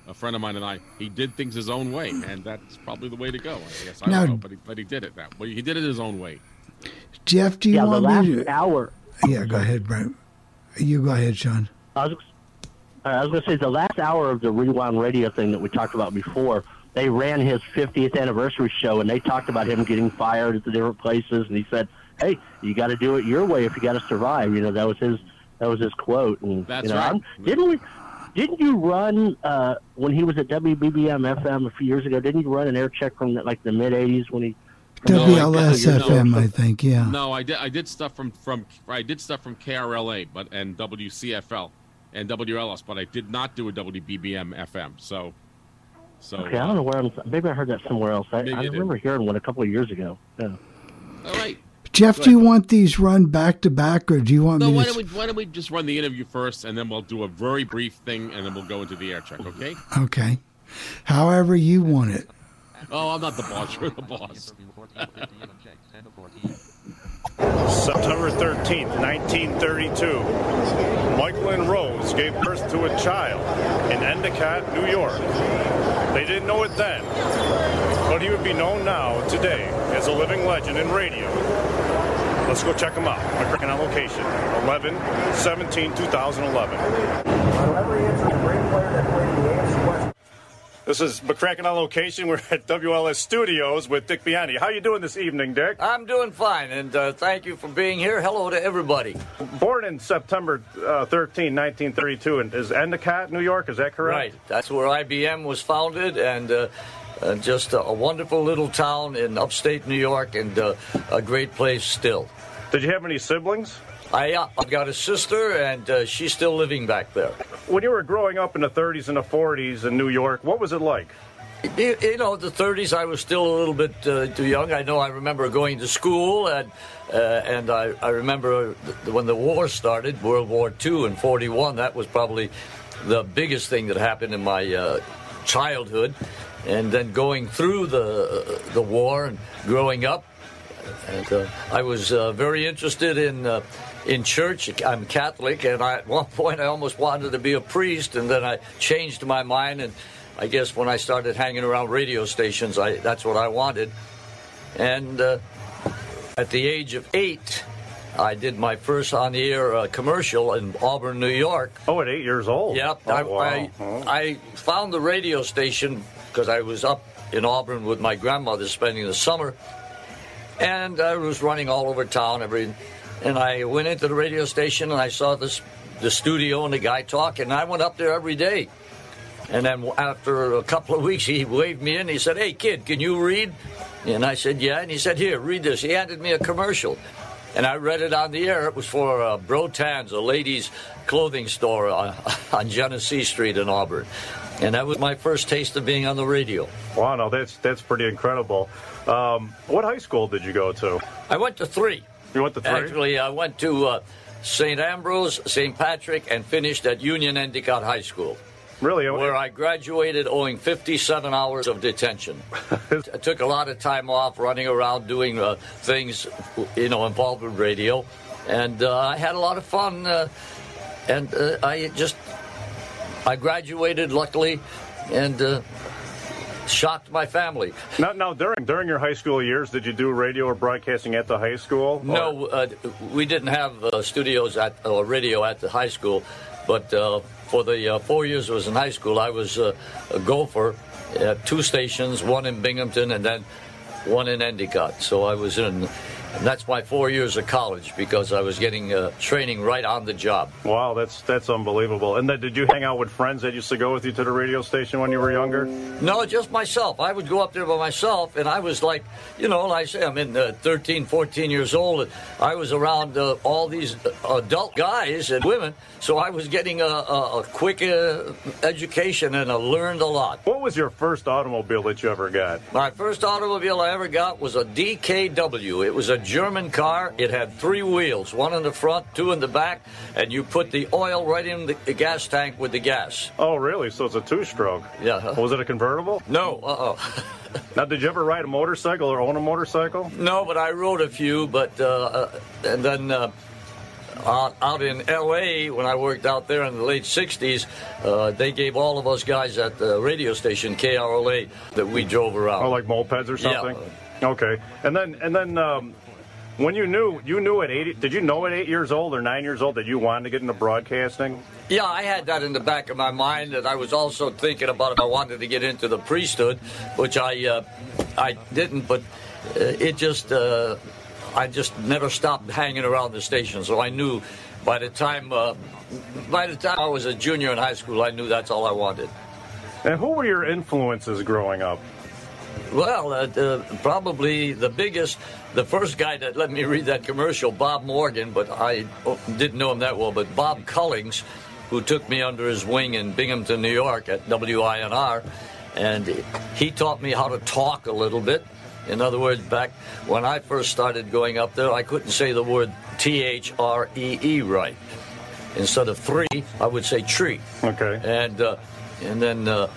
a friend of mine and I, he did things his own way, hmm. and that's probably the way to go. I guess I Now- don't know, but he, but he did it that way. He did it his own way. Jeff, do you Yeah, the last me to? hour. Yeah, go ahead, Brent. You go ahead, Sean. I was, I was going to say the last hour of the Rewound Radio thing that we talked about before. They ran his 50th anniversary show, and they talked about him getting fired at the different places. And he said, "Hey, you got to do it your way if you got to survive." You know, that was his that was his quote. And That's you know, right. I'm- Didn't we? Didn't you run uh, when he was at WBBM FM a few years ago? Didn't you run an air check from the, like the mid '80s when he? WLS No, I- FM, I think. Yeah. No, I did. I did stuff from from I did stuff from KRLA, but and WCFL and WLS, but I did not do a WBBM FM. So, so Okay, I don't know where I'm. Maybe I heard that somewhere else. I, I you did. remember hearing one a couple of years ago. Yeah. all right. Jeff, do you want these run back to back, or do you want No, me why to? don't we why don't we just run the interview first, and then we'll do a very brief thing, and then we'll go into the air check. Okay? Okay. However you want it. Oh, I'm not the boss. You're the boss. September 13th, 1932. Michael and Rose gave birth to a child in Endicott, New York. They didn't know it then, but he would be known now, today, as a living legend in radio. Let's go check them out. McCracken on location, 11 17 2011. This is McCracken on location. We're at WLS Studios with Dick Biondi. How you doing this evening, Dick? I'm doing fine, and uh, thank you for being here. Hello to everybody. Born in September uh, 13, 1932, and is Endicott, New York. Is that correct? Right, that's where IBM was founded, and uh, uh, just a, a wonderful little town in upstate New York, and uh, a great place still. Did you have any siblings? I, uh, I've got a sister, and uh, she's still living back there. When you were growing up in the 30s and the 40s in New York, what was it like? You, you know, the 30s, I was still a little bit uh, too young. I know I remember going to school, and uh, and I, I remember th- when the war started, World War II in 41. That was probably the biggest thing that happened in my uh, childhood. And then going through the the war and growing up, and uh, I was uh, very interested in uh, in church. I'm Catholic, and I, at one point I almost wanted to be a priest, and then I changed my mind. And I guess when I started hanging around radio stations, I, that's what I wanted. And uh, at the age of eight, I did my first on-the-air uh, commercial in Auburn, New York. Oh, at eight years old. Yep. Oh, I, wow. I, I found the radio station because I was up in Auburn with my grandmother spending the summer, and I was running all over town. Every, and I went into the radio station and I saw this the studio and the guy talking. And I went up there every day. And then after a couple of weeks, he waved me in. He said, "Hey, kid, can you read?" And I said, "Yeah." And he said, "Here, read this." He handed me a commercial, and I read it on the air. It was for uh, Brotan's, a ladies' clothing store on, on Genesee Street in Auburn, and that was my first taste of being on the radio. Wow, no, that's that's pretty incredible. Um, what high school did you go to? I went to three. You went to three? Actually, I went to uh, St. Ambrose, St. Patrick, and finished at Union Endicott High School. Really? Where I graduated owing 57 hours of detention. I took a lot of time off running around doing uh, things, you know, involved with radio. And uh, I had a lot of fun. Uh, and uh, I just I graduated luckily, and uh, shocked my family. Now, now during during your high school years, did you do radio or broadcasting at the high school? No, uh, we didn't have uh, studios at or radio at the high school, but uh, for the uh, four years I was in high school, I was uh, a gopher at two stations, one in Binghamton and then one in Endicott. So I was in. And that's my four years of college because I was getting uh, training right on the job. Wow, that's that's unbelievable. And then, did you hang out with friends that used to go with you to the radio station when you were younger? No, just myself. I would go up there by myself, and I was like, you know, like I say, I'm in uh, 13, 14 years old, and I was around uh, all these adult guys and women, so I was getting a, a, a quick uh, education, and I learned a lot. What was your first automobile that you ever got? My first automobile I ever got was a DKW. It was a German car. It had three wheels, one in the front, two in the back, and you put the oil right in the, gas tank with the gas. Oh, really? So it's a two-stroke. Yeah. Was it a convertible? No. Uh oh. now, did you ever ride a motorcycle or own a motorcycle? No, but I rode a few. But uh, uh, and then. Uh, out, out in L.A., when I worked out there in the late '60s, uh, they gave all of us guys at the radio station KRLA that we drove around. Oh, like mopeds or something? Yeah. Okay. And then, and then, um, when you knew, you knew at eight. Did you know at eight years old or nine years old that you wanted to get into broadcasting? Yeah, I had that in the back of my mind, and I was also thinking about if I wanted to get into the priesthood, which I uh, I didn't, but uh, it just uh, I just never stopped hanging around the station. So I knew by the time uh, by the time I was a junior in high school, I knew that's all I wanted. And who were your influences growing up? Well, uh, uh, probably the biggest, the first guy that let me read that commercial, Bob Morgan, but I didn't know him that well, but Bob Cullings, who took me under his wing in Binghamton, New York at WINR, and he taught me how to talk a little bit. In other words, back when I first started going up there, I couldn't say the word T H R E E right. Instead of three, I would say tree. Okay. And uh, and then uh,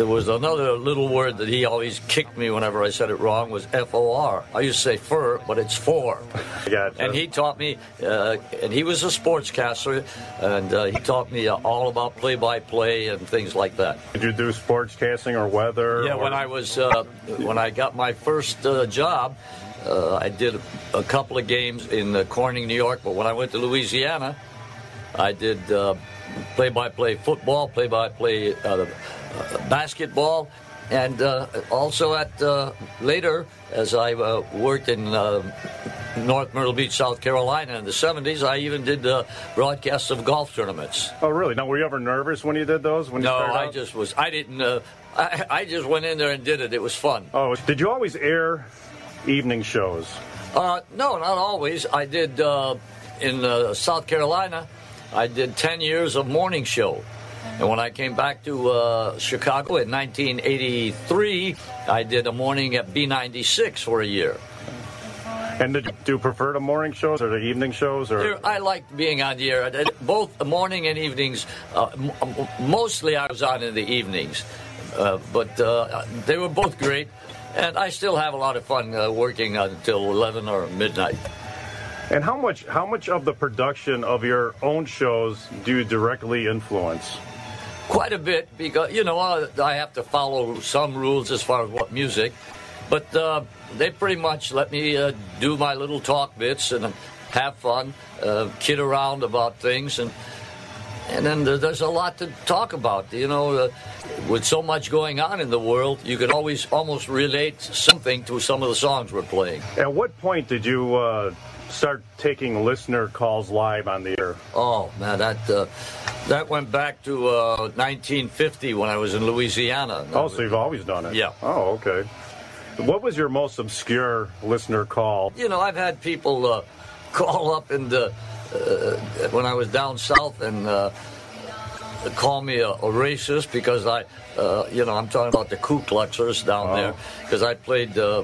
there was another little word that he always kicked me whenever I said it wrong was F O R. I used to say fur, but it's for. Gotcha. And he taught me, uh, and he was a sportscaster, and uh, he taught me uh, all about play-by-play and things like that. Did you do sportscasting or weather? Yeah, or- when I was uh, when I got my first uh, job, uh, I did a couple of games in uh, Corning, New York. But when I went to Louisiana, I did uh, play-by-play football, play-by-play basketball, and uh, also at uh, later as I uh, worked in. Uh, North Myrtle Beach, South Carolina in the 70s. I even did uh, broadcasts of golf tournaments. Oh, really? Now, were you ever nervous when you did those? When you No, I out? just was. I didn't. Uh, I, I just went in there and did it. It was fun. Oh, did you always air evening shows? Uh, no, not always. I did uh, in uh, South Carolina. I did ten years of morning show, and when I came back to uh, Chicago in 1983, I did a morning at B96 for a year. And did do you prefer the morning shows or the evening shows? Or I liked being on the air, both morning and evenings. Uh, m- m- mostly, I was on in the evenings, uh, but uh, they were both great, and I still have a lot of fun uh, working until 11 or midnight. And how much how much of the production of your own shows do you directly influence? Quite a bit because you know I I have to follow some rules as far as what music, but uh, they pretty much let me uh, do my little talk bits and have fun, uh, kid around about things, and and then there's a lot to talk about. You know, uh, with so much going on in the world, you can always almost relate something to some of the songs we're playing. At what point did you uh, start taking listener calls live on the air? Oh man, that uh, that went back to uh, 1950 when I was in Louisiana. Oh, so you've always done it? Yeah. Oh, okay. What was your most obscure listener call? You know, I've had people uh, call up and uh, when I was down south and uh, call me a, a racist because I, uh, you know, I'm talking about the Ku Kluxers down Oh. there because I played uh,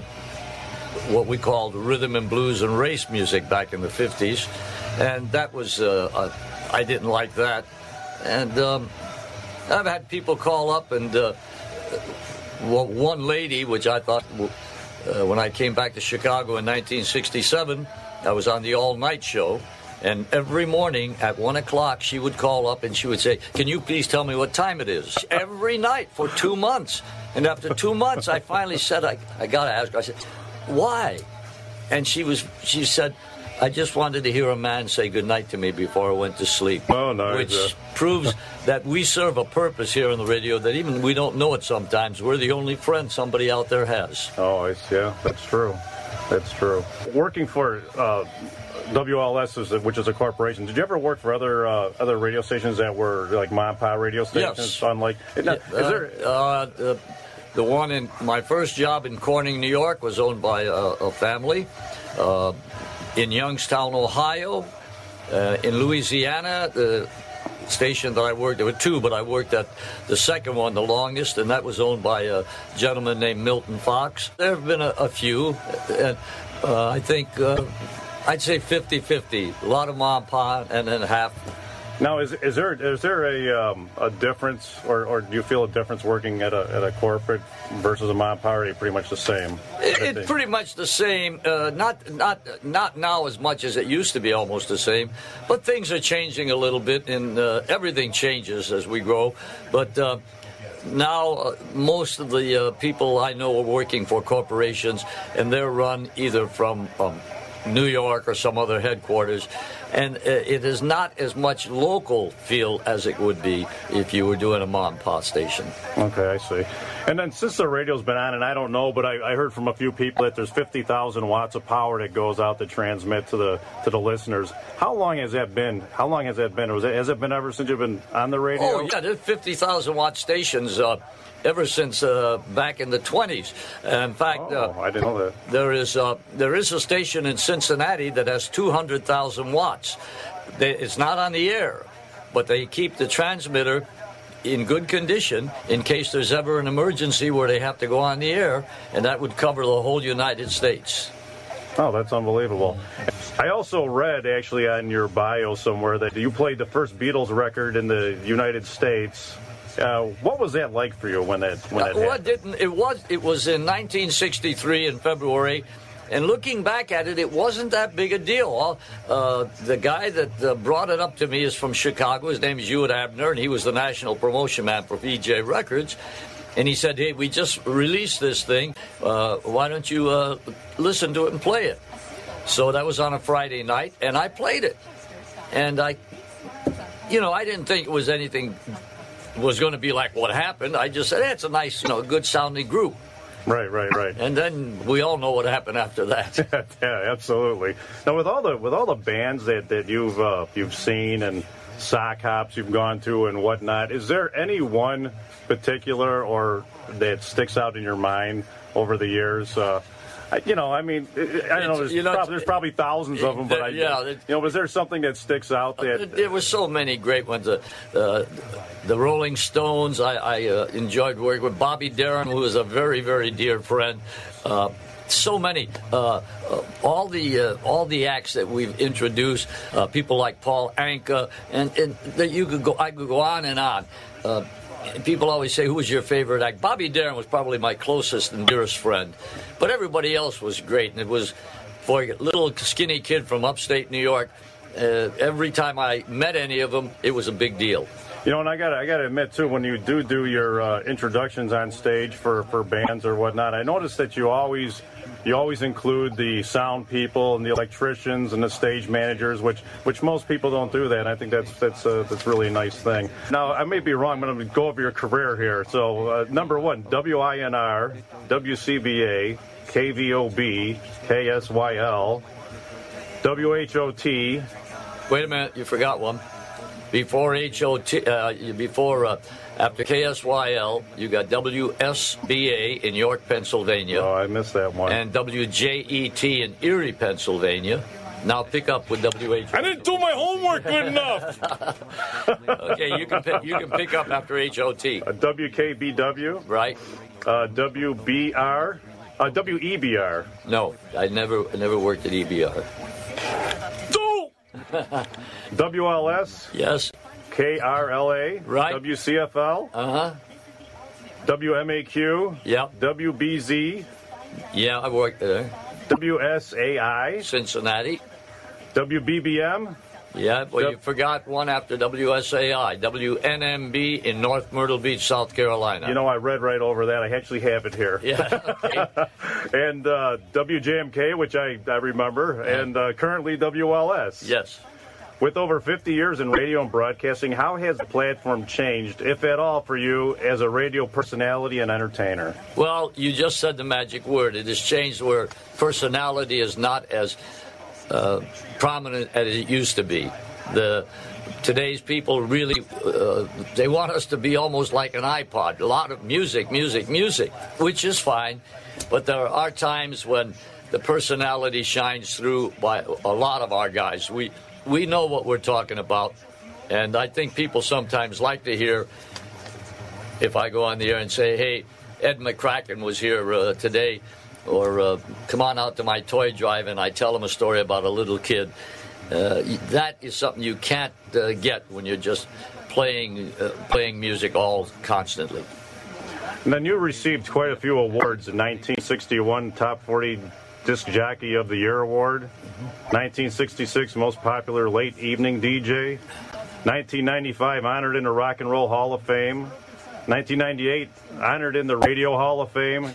what we called rhythm and blues and race music back in the 50s, and that was I didn't like that, and um, I've had people call up and. Uh, one lady, which I thought, uh, when I came back to Chicago in 1967, I was on the all night show, And every morning at one o'clock, she would call up and she would say, "Can you please tell me what time it is?" Every night for two months. And after two months, I finally said, "I, I got to ask her." I said, "Why?" And she was, she said, "I just wanted to hear a man say goodnight to me before I went to sleep." Oh, nice. Which uh, proves that we serve a purpose here on the radio that even we don't know it sometimes. We're the only friend somebody out there has. Oh, yeah, that's true. That's true. Working for uh, WLS, is, which is a corporation, did you ever work for other uh, other radio stations that were like mom pop radio stations? Yes. On like, now, is Uh, there? uh, the, the one in my first job in Corning, New York, was owned by a, a family. Uh, in Youngstown, Ohio, uh, in Louisiana, the station that I worked, there were two, but I worked at the second one the longest, and that was owned by a gentleman named Milton Fox. There have been a, a few, and uh, I think uh, I'd say 50-50. A lot of mom and pop, and then half Now, is is there is there a um, a difference, or, or do you feel a difference working at a at a corporate versus a mom pop? Are pretty much the same? It, it's pretty much the same. Uh, not not not now as much as it used to be. Almost the same, but things are changing a little bit, and uh, everything changes as we grow. But uh, now uh, most of the uh, people I know are working for corporations, and they're run either from um, New York or some other headquarters, and uh, it is not as much local feel as it would be if you were doing a mom and pop station. Okay, I see. And then since the radio's been on, and I don't know, but I, I heard from a few people that there's 50,000 watts of power that goes out to transmit to the to the listeners. How long has that been? How long has that been? Was it, has it been ever since you've been on the radio? Oh yeah, there's 50,000 watt stations uh, ever since uh, back in the 20s. In fact, uh, Oh, I didn't know that. there is uh, there is a station in Cincinnati that has 200,000 watts. They, it's not on the air, but they keep the transmitter in good condition in case there's ever an emergency where they have to go on the air, and that would cover the whole United States. Oh, that's unbelievable. I also read actually on your bio somewhere that you played the first Beatles record in the United States. Uh, what was that like for you when that when that well, happened? it didn't. It was. It was in 1963 in February, and looking back at it, it wasn't that big a deal. Uh, the guy that uh, brought it up to me is from Chicago. His name is Ewart Abner, and he was the national promotion man for Vee-Jay Records. And he said, "Hey, we just released this thing. Uh, why don't you uh, listen to it and play it?" So that was on a Friday night, and I played it. And I, you know, I didn't think it was anything was going to be like what happened. I just said, hey, a nice, you know, good sounding group. Right, right, right. And then we all know what happened after that. yeah, absolutely. Now, with all the with all the bands that that you've uh, you've seen and sock hops you've gone to and whatnot, is there any one particular or that sticks out in your mind over the years? Uh, you know, I mean, I don't know. There's, You know, prob- there's probably thousands of them, but I, yeah, you know, was there something that sticks out that? There were so many great ones. Uh, uh, the Rolling Stones, I, I uh, enjoyed working with Bobby Darin, who was a very, very dear friend. Uh, so many, uh, uh, all the uh, all the acts that we've introduced, uh, people like Paul Anka, and, and that you could go, I could go on and on. People always say, "Who was your favorite act?" Bobby Darin was probably my closest and dearest friend, but everybody else was great, and it was for a little skinny kid from upstate New York. Uh, every time I met any of them, it was a big deal. You know, and I got I got to admit too, when you do do your uh, introductions on stage for, for bands or whatnot, I notice that you always you always include the sound people and the electricians and the stage managers, which which most people don't do that. And I think that's that's uh, that's really a nice thing. Now, I may be wrong. But I'm going to go over your career here. So, uh, number one, WINR, KVOB, WHOT. Wait a minute, you forgot one. Before HOT, uh, before uh, after KSYL, you got WSBA in York, Pennsylvania. Oh, I missed that one. And WJET in Erie, Pennsylvania. Now pick up with WH. I didn't do my homework good enough. okay, you can pick, you can pick up after HOT. Uh, WKBW. Right. Uh, WBR. Uh, WEBR. No, I never I never worked at EBR. WLS. Yes. KRLA. Right. WCFL. Uh huh. WMAQ. Yep. WBZ. Yeah, I worked there. WSAI. Cincinnati. WBBM. Yeah, well, you forgot one after WSAI, WNMB in North Myrtle Beach, South Carolina. You know, I read right over that. I actually have it here. Yeah. and uh, WJMK, which I, I remember, and uh, currently WLS. Yes. With over 50 years in radio and broadcasting, how has the platform changed, if at all, for you as a radio personality and entertainer? Well, you just said the magic word. It has changed where personality is not as uh, prominent as it used to be. The today's people really uh, they want us to be almost like an iPod. A lot of music, music, music, which is fine, but there are times when the personality shines through by a lot of our guys. We we know what we're talking about, and I think people sometimes like to hear if I go on the air and say, "Hey, Ed McCracken was here uh, today." Or uh, come on out to my toy drive and I tell them a story about a little kid. Uh, that is something you can't uh, get when you're just playing uh, playing music all constantly. And then you received quite a few awards. In 1961 Top 40 Disc Jockey of the Year Award, 1966 Most Popular Late Evening DJ, 1995 honored in the Rock and Roll Hall of Fame, 1998 honored in the Radio Hall of Fame,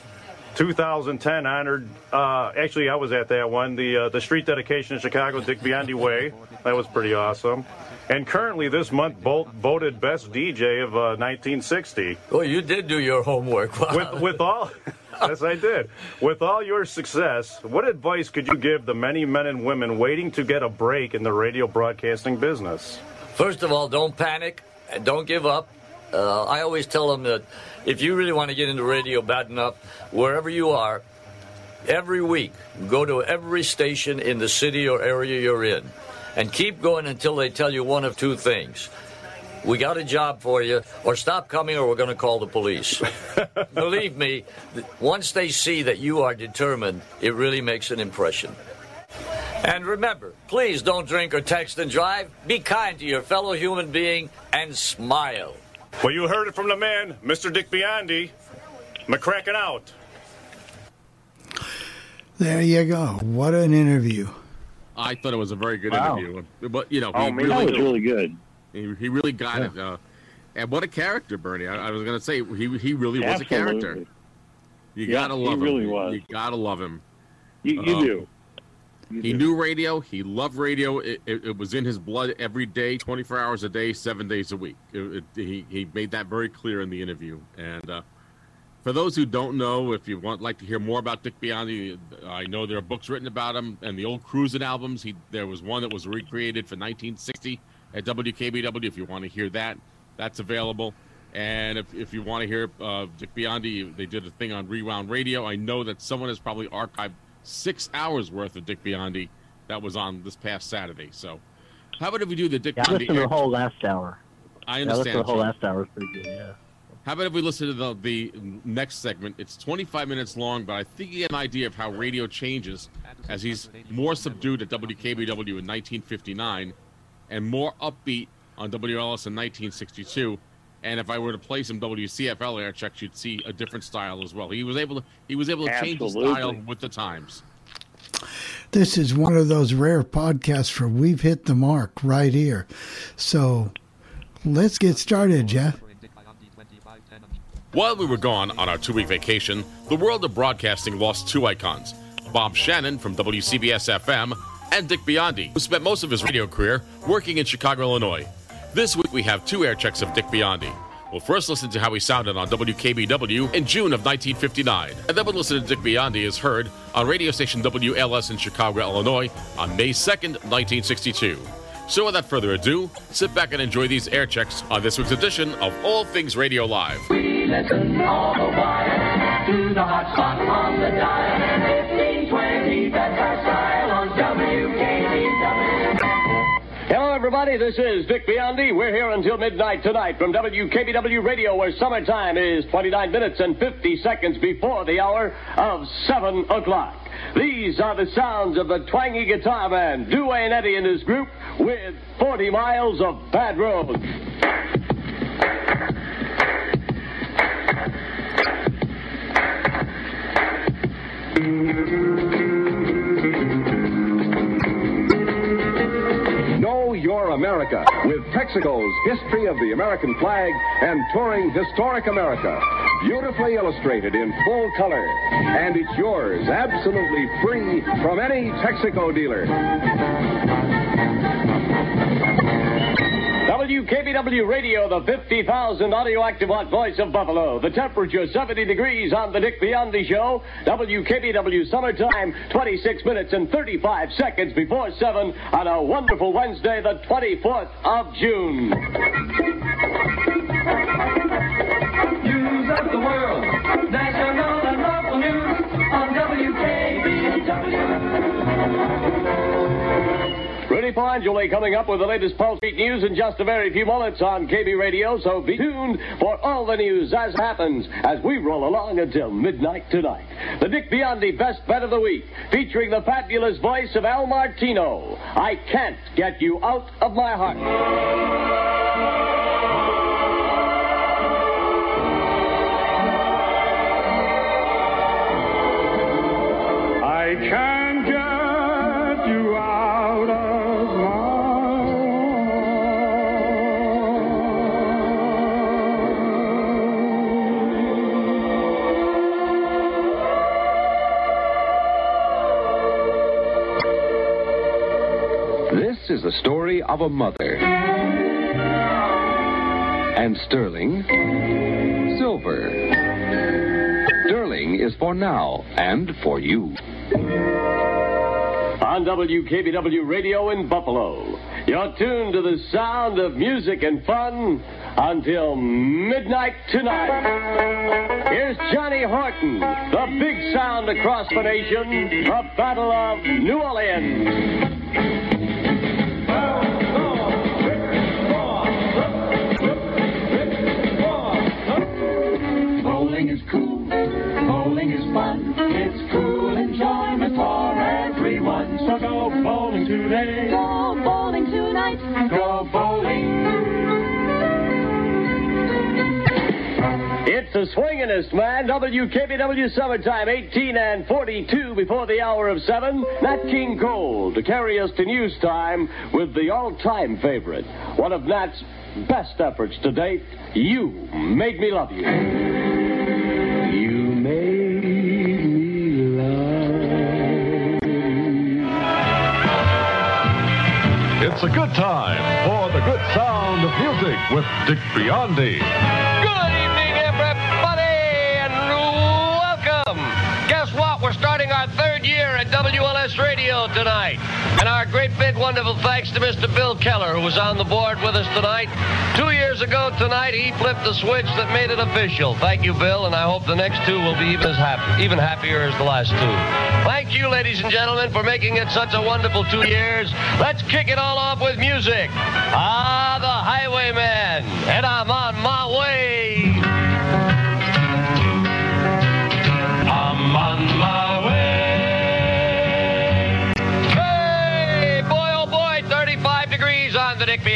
2010 honored. Uh, actually, I was at that one. The uh, the street dedication in Chicago, Dick Biondi Way. That was pretty awesome. And currently, this month, Bolt voted best DJ of uh, 1960. Oh, you did do your homework. Wow. With with all. yes, I did. With all your success, what advice could you give the many men and women waiting to get a break in the radio broadcasting business? First of all, don't panic and don't give up. Uh, I always tell them that if you really want to get into radio bad enough, wherever you are, every week, go to every station in the city or area you're in and keep going until they tell you one of two things. We got a job for you, or stop coming, or we're going to call the police. Believe me, once they see that you are determined, it really makes an impression. And remember, please don't drink or text and drive. Be kind to your fellow human being and smile. Well, you heard it from the man, Mr. Dick Biondi. McCracken out. There you go. What an interview. I thought it was a very good Wow. interview. But, you know, Oh, he man, really, was really good. He, he really got it. Uh, and what a character, Bernie. I, I was going to say, he, he really was a character. Absolutely. You Yeah, got to he love him. really was. You got to love him. You, you Um, do. You he do. knew radio. He loved radio. It, it, it was in his blood every day, 24 hours a day, seven days a week. It- it- he, he made that very clear in the interview. And uh, for those who don't know, if you want like to hear more about Dick Biondi, I know there are books written about him and the old Cruising albums. He there was one that was recreated for 1960 at WKBW. If you want to hear that, that's available. And if, if you want to hear uh, Dick Biondi, they did a thing on Rewound Radio. I know that someone has probably archived six hours worth of Dick Biondi that was on this past Saturday. So, how about if we do the Dick Yeah, I listened to the whole last hour. I Yeah, I listened to the whole last hour. Pretty good. Yeah. How about if we listen to the, the next segment? It's 25 minutes long, but I think you get an idea of how radio changes as he's more subdued at WKBW in 1959 and more upbeat on WLS in 1962. And if I were to play some WCFL air checks, you'd see a different style as well. He was able to he was able to change the style with the times. This is one of those rare podcasts where we've hit the mark right here. So let's get started, Jeff. While we were gone on our two week vacation, the world of broadcasting lost two icons Bob Shannon from WCBS FM and Dick Biondi, who spent most of his radio career working in Chicago, Illinois. This week we have two air checks of Dick Biondi. We'll first listen to how he sounded on WKBW in June of 1959, and then we'll listen to Dick Biondi as heard on radio station WLS in Chicago, Illinois on May 2nd, 1962. So without further ado, sit back and enjoy these air checks on this week's edition of All Things Radio Live. We listen all the while to the hot spot on the dial. Everybody. This is Dick Biondi. We're here until midnight tonight from WKBW Radio, where summertime is 29 minutes and 50 seconds before the hour of 7 o'clock. These are the sounds of the twangy guitar man, Duane Eddy and his group, with 40 miles of bad road. Know your America with Texaco's History of the American Flag and Touring Historic America. Beautifully illustrated in full color. And it's yours absolutely free from any Texaco dealer. WKBW Radio, the 50,000 audioactive watt voice of Buffalo. The temperature 70 degrees on the Dick Biondi Show. WKBW summertime, 26 minutes and 35 seconds before 7 on a wonderful Wednesday, the 24th of June. News of the world, national and local news on WKBW. Rudy Pelangeli coming up with the latest Pulse Beat news in just a very few moments on KB Radio, so be tuned for all the news as happens as we roll along until midnight tonight. The Dick Biondi Best Bet of the Week, featuring the fabulous voice of Al Martino. I can't get you out of my heart. I can't of a mother. And sterling, silver. Sterling is for now and for you. On WKBW Radio in Buffalo, you're tuned to the sound of music and fun until midnight tonight. Here's Johnny Horton, the big sound across the nation, the Battle of New Orleans. Bowling is fun. It's cool enjoyment for everyone. So go bowling today. Go bowling tonight. Go bowling. It's the swinginest man, WKBW Summertime, 18 and 42 before the hour of 7. Nat King Cole to carry us to news time with the all-time favorite. One of Nat's best efforts to date, You Made Me Love You. You It's a good time for the good sound of music with Dick Biondi. Radio tonight. And our great, big, wonderful thanks to Mr. Bill Keller, who was on the board with us tonight. Two years ago tonight, he flipped the switch that made it official. Thank you, Bill, and I hope the next two will be even as happy, even happier as the last two. Thank you, ladies and gentlemen, for making it such a wonderful two years. Let's kick it all off with music. Ah, the Highwayman, and I'm on my way.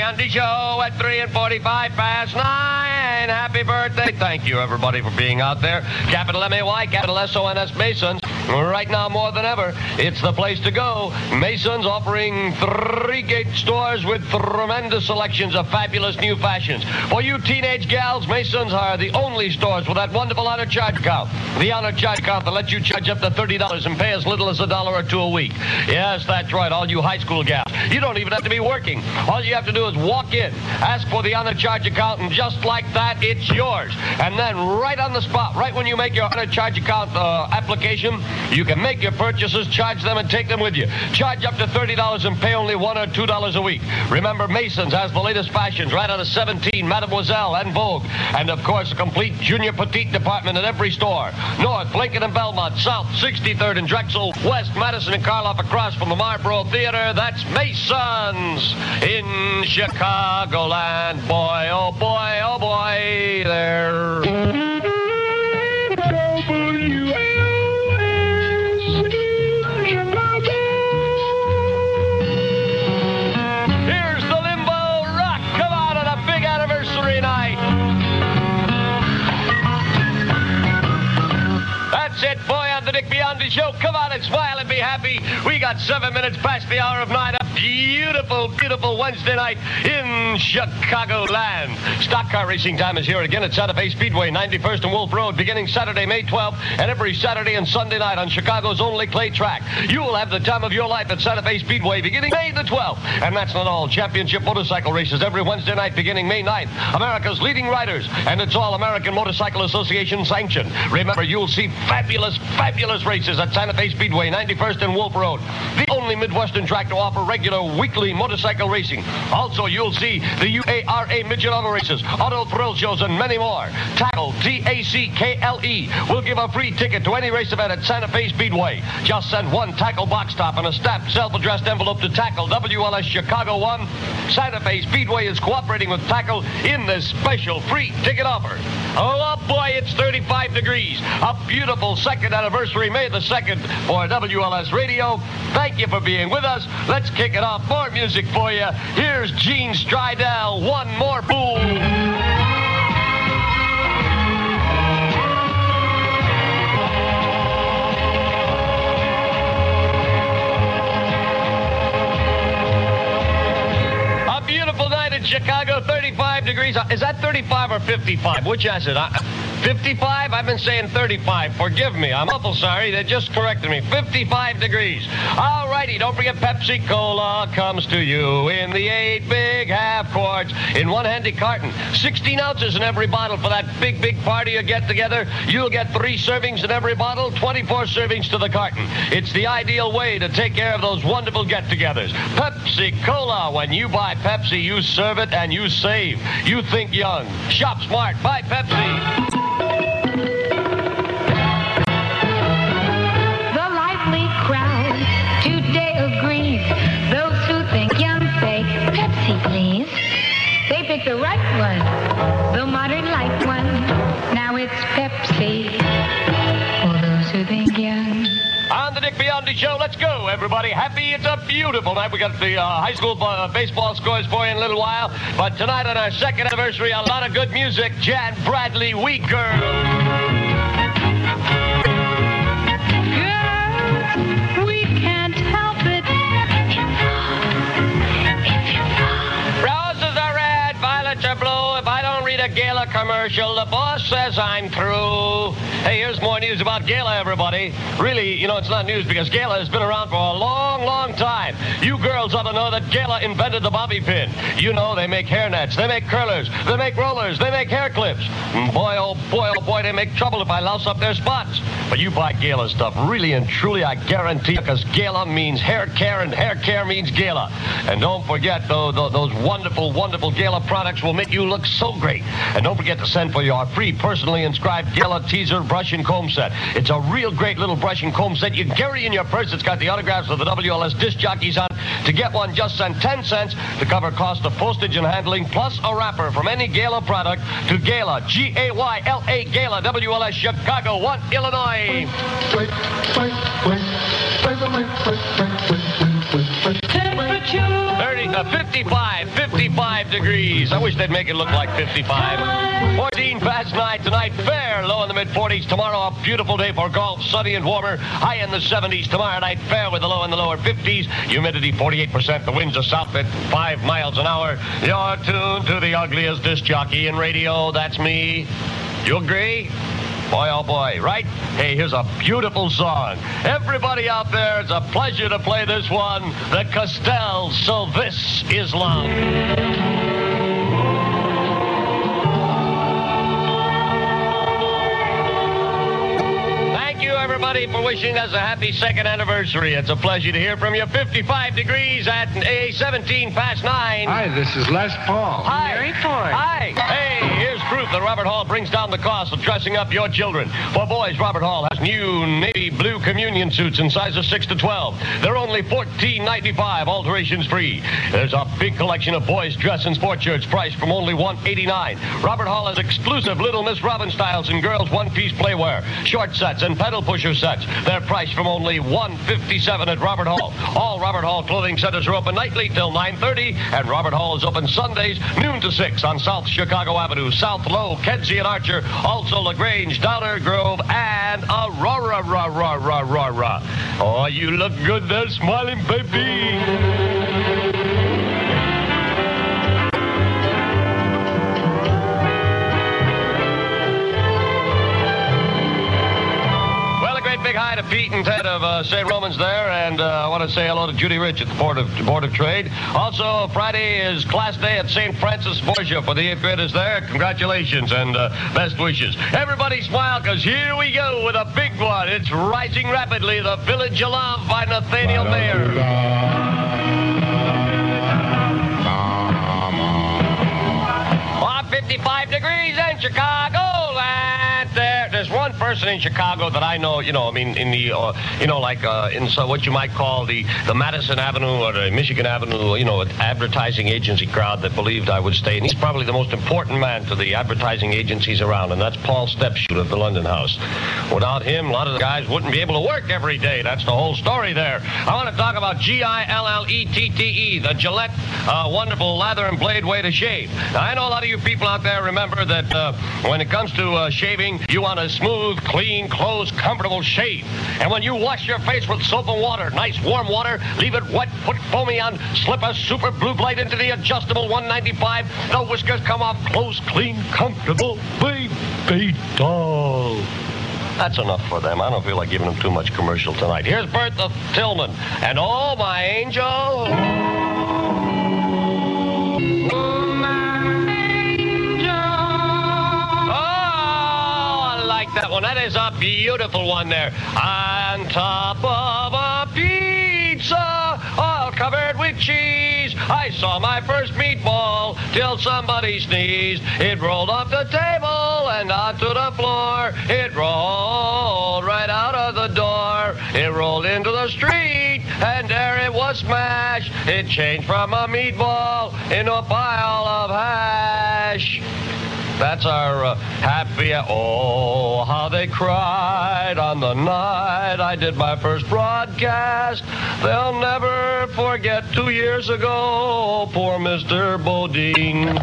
Biondi Show at 3 and 45 past 9. Happy birthday. Thank you, everybody, for being out there. Capital M-A-Y, capital S-O-N-S Masons. Right now, more than ever, it's the place to go. Masons offering three gate stores with tremendous selections of fabulous new fashions. For you teenage gals, Masons are the only stores with that wonderful honor charge account. The honor charge account that lets you charge up to $30 and pay as little as a dollar or two a week. Yes, that's right, all you high school gals. You don't even have to be working. All you have to do is walk in, ask for the honor charge account, and just like that, it's yours. And then right on the spot, right when you make your charge account uh, application, you can make your purchases, charge them, and take them with you. Charge up to $30 and pay only 1 or $2 a week. Remember, Masons has the latest fashions right out of 17, Mademoiselle, and Vogue. And of course, a complete junior petite department at every store. North, Lincoln and Belmont, South, 63rd and Drexel, West, Madison and Karlov across from the Marbro Theater. That's Masons in Chicagoland. Boy, oh boy, oh boy, there. Here's the Limbo Rock. Come a big anniversary night. That's it, boy, on the Dick Biondi Show. Come on and smile and be happy. We got seven minutes past the hour of nine. Beautiful, beautiful Wednesday night. in Chicagoland. Stock car racing time is here again at Santa Fe Speedway, 91st and Wolf Road, beginning Saturday, May 12th, and every Saturday and Sunday night on Chicago's only clay track. You will have the time of your life at Santa Fe Speedway beginning May the 12th. And that's not all. Championship motorcycle races every Wednesday night beginning May 9th. America's leading riders, and it's all American Motorcycle Association sanctioned. Remember, you'll see fabulous, fabulous races at Santa Fe Speedway, 91st and Wolf Road. The only Midwestern track to offer regular weekly motorcycle racing. Also, you'll see the UARA Midget Auto Races, Auto Thrill Shows, and many more. Tackle, T-A-C-K-L-E, will give a free ticket to any race event at Santa Fe Speedway. Just send one Tackle box top and a stamped self-addressed envelope to Tackle, WLS Chicago 1. Santa Fe Speedway is cooperating with Tackle in this special free ticket offer. Oh, oh boy, it's 35 degrees. A beautiful second anniversary, May the 2nd, for WLS Radio. Thank you for being with us. Let's kick it off. More music for you. Here's Gene Stridell. One more fool. Chicago, 35 degrees. Is that 35 or 55? Which is it? I, 55? I've been saying 35. Forgive me. I'm awful sorry. They just corrected me. 55 degrees. All righty. Don't forget Pepsi Cola comes to you in the eight big half quarts in one handy carton. 16 ounces in every bottle for that big, big party you get together. You'll get three servings in every bottle, 24 servings to the carton. It's the ideal way to take care of those wonderful get-togethers. Pepsi Cola. When you buy Pepsi, you serve it and you save. You think young. Shop smart. Buy Pepsi. The lively crowd today agrees. Those who think young say, Pepsi, please. They pick the right one, the modern light one. Now it's Pepsi On the Biondi Show, let's go, everybody. Happy it's a beautiful night. We got the uh, high school uh, baseball scores for you in a little while. But tonight on our second anniversary, a lot of good music. Jan Bradley, Girl. We can't help it. Roses are red, violets are blue. If I don't read a Gayla commercial, the boss says I'm through. Hey, here's more news about Gayla, everybody. Really, you know, it's not news because Gayla has been around for a long, long time. You girls ought to know that Gayla invented the bobby pin. You know, they make hair nets, they make curlers, they make rollers, they make hair clips. And boy, oh boy, oh boy, they make trouble if I louse up their spots. But you buy Gayla stuff, really and truly, I guarantee, because Gayla means hair care and hair care means Gayla. And don't forget, though, tho- those wonderful, wonderful Gayla products will make you look so great. And don't forget to send for your free personally inscribed Gayla teaser brush and comb set. It's a real great little brush and comb set you can carry in your purse. It's got the autographs of the WLS disc jockeys on. To get one, just send 10 cents to cover cost of postage and handling, plus a wrapper from any Gayla product to Gayla, G-A-Y-L-A, Gayla, WLS, Chicago, 1, Illinois. 30, uh, 55, 55 degrees. I wish they'd make it look like 55. 14 past 9 tonight, fair, low in the mid 40s. Tomorrow, a beautiful day for golf, sunny and warmer. High in the 70s tomorrow night, fair with a low in the lower 50s. Humidity 48%. The winds are south at 5 miles an hour. You're tuned to the ugliest disc jockey in radio. That's me. You agree? Boy, oh boy, right? Hey, here's a beautiful song. Everybody out there, it's a pleasure to play this one. The Castell, So This Is Love. Thank you, everybody, for wishing us a happy second anniversary. It's a pleasure to hear from you. 55 degrees at a 17 past 9. Hi, this is Les Paul. Hi. Mary Ford. Hi. Hey, here's proof that Robert Hall brings down the cost of dressing up your children. For boys, Robert Hall has new navy blue communion suits in sizes 6 to 12. They're only $14.95, alterations free. There's a big collection of boys' dress and sport shirts priced from only 189. Robert Hall has exclusive Little Miss Robin styles and girls' one-piece playwear, short sets, and pedal pusher sets. They're priced from only 157 at Robert Hall. All Robert Hall clothing centers are open nightly till 9.30, and Robert Hall is open Sundays, noon to 6 on South Chicago Avenue, South Low, Kedzie and Archer, also LaGrange, Dollar Grove, and Aurora, rah, rah, rah, rah, rah. Oh, you look good there, smiling baby. Hi to Pete and Ted of uh, St. Romans there, and uh, I want to say hello to Judy Rich at the Board of, Board of Trade. Also, Friday is class day at St. Francis Borgia for the eighth graders there. Congratulations and uh, best wishes. Everybody smile, because here we go with a big one. It's rising rapidly. The Village of Love by Nathaniel Mayer. Well, 55 degrees in Chicago, and there, there's one person in Chicago that I know. You know, I mean, in the, uh, you know, like uh, in so what you might call the the Madison Avenue or the Michigan Avenue, you know, advertising agency crowd that believed I would stay. And he's probably the most important man to the advertising agencies around, and that's Paul Stepshoot of the London House. Without him, a lot of the guys wouldn't be able to work every day. That's the whole story there. I want to talk about G-I-L-L-E-T-T-E, the Gillette uh, wonderful lather and blade way to shave. Now, I know a lot of you people out there remember that uh, when it comes to uh, shaving, you a smooth, clean, close, comfortable shave. And when you wash your face with soap and water, nice warm water, leave it wet, put foamy on, slip a super blue blade into the adjustable 195, the whiskers come off close, clean, comfortable, baby doll. That's enough for them. I don't feel like giving them too much commercial tonight. Here's Bertha Tillman and Oh My Angel. One. That is a beautiful one there. On top of a pizza, all covered with cheese. I saw my first meatball till somebody sneezed. It rolled off the table and onto the floor. It rolled right out of the door. It rolled into the street and there it was smashed. It changed from a meatball into a pile of hash. That's our uh, happy. Oh, how they cried on the night I did my first broadcast. They'll never forget two years ago. Poor Mr. Bodine.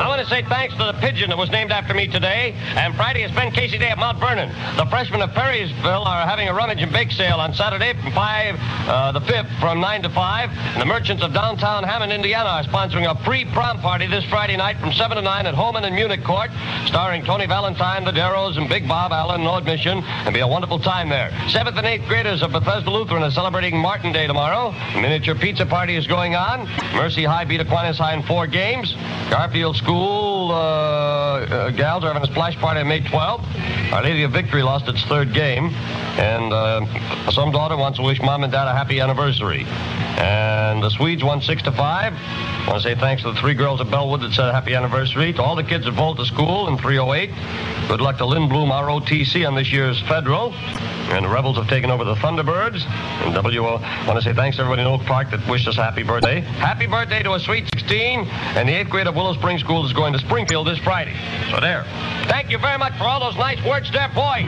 I want to say thanks to the pigeon that was named after me today. And Friday is Ben Casey Day at Mount Vernon. The freshmen of Perrysville are having a rummage and bake sale on Saturday from 5, uh, the 5th, from 9 to 5. And the merchants of downtown Hammond, Indiana are sponsoring a free prom party this Friday night from 7 to 9 at Holman and Munich Court, starring Tony Valentine, the Darrows, and Big Bob Allen, no admission. And be a wonderful time there. 7th and 8th graders of Bethesda Lutheran are celebrating Martin Day tomorrow. Miniature pizza party is going on. Mercy High beat Aquinas High in four games. Garfield School uh, uh, gals are having a splash party on May 12th. Our Lady of Victory lost its third game. And uh, some daughter wants to wish mom and dad a happy anniversary. And the Swedes won 6 to 5. I want to say thanks to the three girls at Bellwood that said happy anniversary. To all the kids at Volta School in 308. Good luck to Lynn Bloom, ROTC, on this year's Federal. And the Rebels have taken over the Thunderbirds. And WO, I want to say thanks to everybody in Oak Park that wished us a happy birthday. Happy birthday to a sweet 16. And the 8th grade of Willow Springs School is going to Springfield this Friday. So there. Thank you very much for all those nice words there, boy.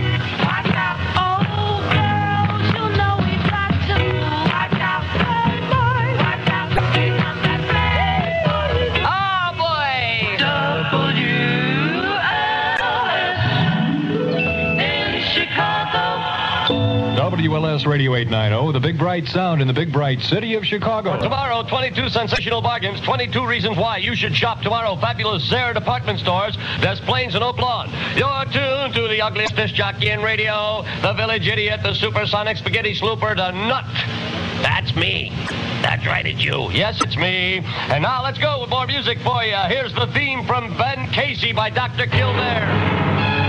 Oh, WLS Radio 890, the big bright sound in the big bright city of Chicago. Tomorrow, 22 sensational bargains, 22 reasons why you should shop tomorrow. Fabulous Zayre department stores, Des Plaines and Oak Lawn. You're tuned to the ugliest disc jockey in radio, the village idiot, the supersonic spaghetti slooper, the nut. That's me. That's right, it's you. Yes, it's me. And now let's go with more music for you. Here's the theme from Ben Casey by Dr. Kildare.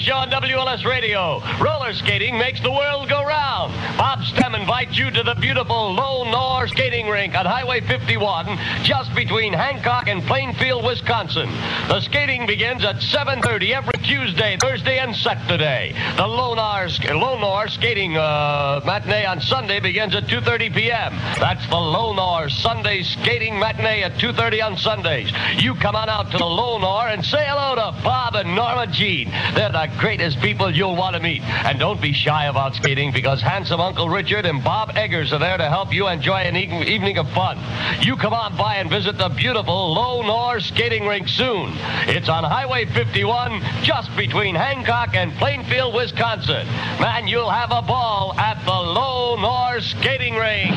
Show on WLS Radio. Roller skating makes the world go round. Bob Stem invites you to the beautiful Lone Nor Skating Rink on Highway 51, just between Hancock and Plainfield, Wisconsin. The skating begins at 7.30 every Tuesday, Thursday, and Saturday. The Lone Nor Skating uh, matinee on Sunday begins at 2.30 p.m. That's the Lone Nor Sunday Skating matinee at 2.30 on Sundays. You come on out to the Lone Nor and say hello to Bob and Norma Jean. They're the greatest people you'll want to meet. And don't be shy about skating because handsome Uncle Richard and Bob Eggers are there to help you enjoy an e- evening of fun. You come on by and visit the beautiful Lone Nor Skating Rink soon. It's on Highway 51, just between Hancock and Plainfield, Wisconsin. Man, you'll have a ball at the Lone Nor Skating Rink.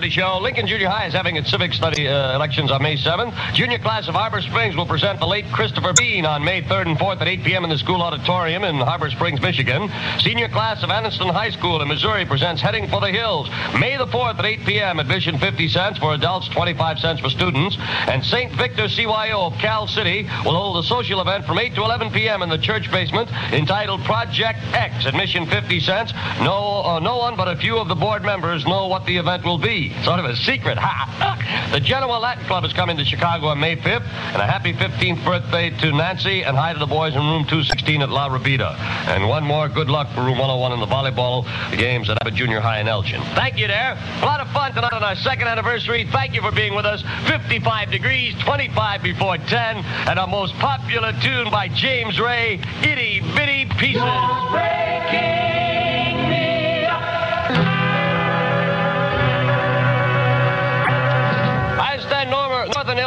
Dick Show. Lincoln Junior High is having its civic study uh, elections on May 7th. Junior class of Harbor Springs will present the late Christopher Bean on May 3rd and 4th at 8 p.m. in the school auditorium in Harbor Springs, Michigan. Senior class of Anniston High School in Missouri presents Heading for the Hills. May the 4th at 8 p.m. Admission 50 cents for adults, 25 cents for students. And St. Victor CYO of Cal City will hold a social event from 8 to 11 p.m. in the church basement entitled Project X. Admission 50 cents. No, uh, no one but a few of the board members know what the event will be. Sort of a secret. Ha! The Genoa Latin Club is coming to Chicago on May 5th. And a happy 15th birthday to Nancy and hi to the boys in room 216 at La Rabida. And one more good luck for room 101 in the volleyball games at Abbott Junior High in Elgin. Thank you there. A lot of fun tonight on our second anniversary. Thank you for being with us. 55 degrees, 25 before 10, and our most popular tune by James Ray, Itty Bitty Pieces. I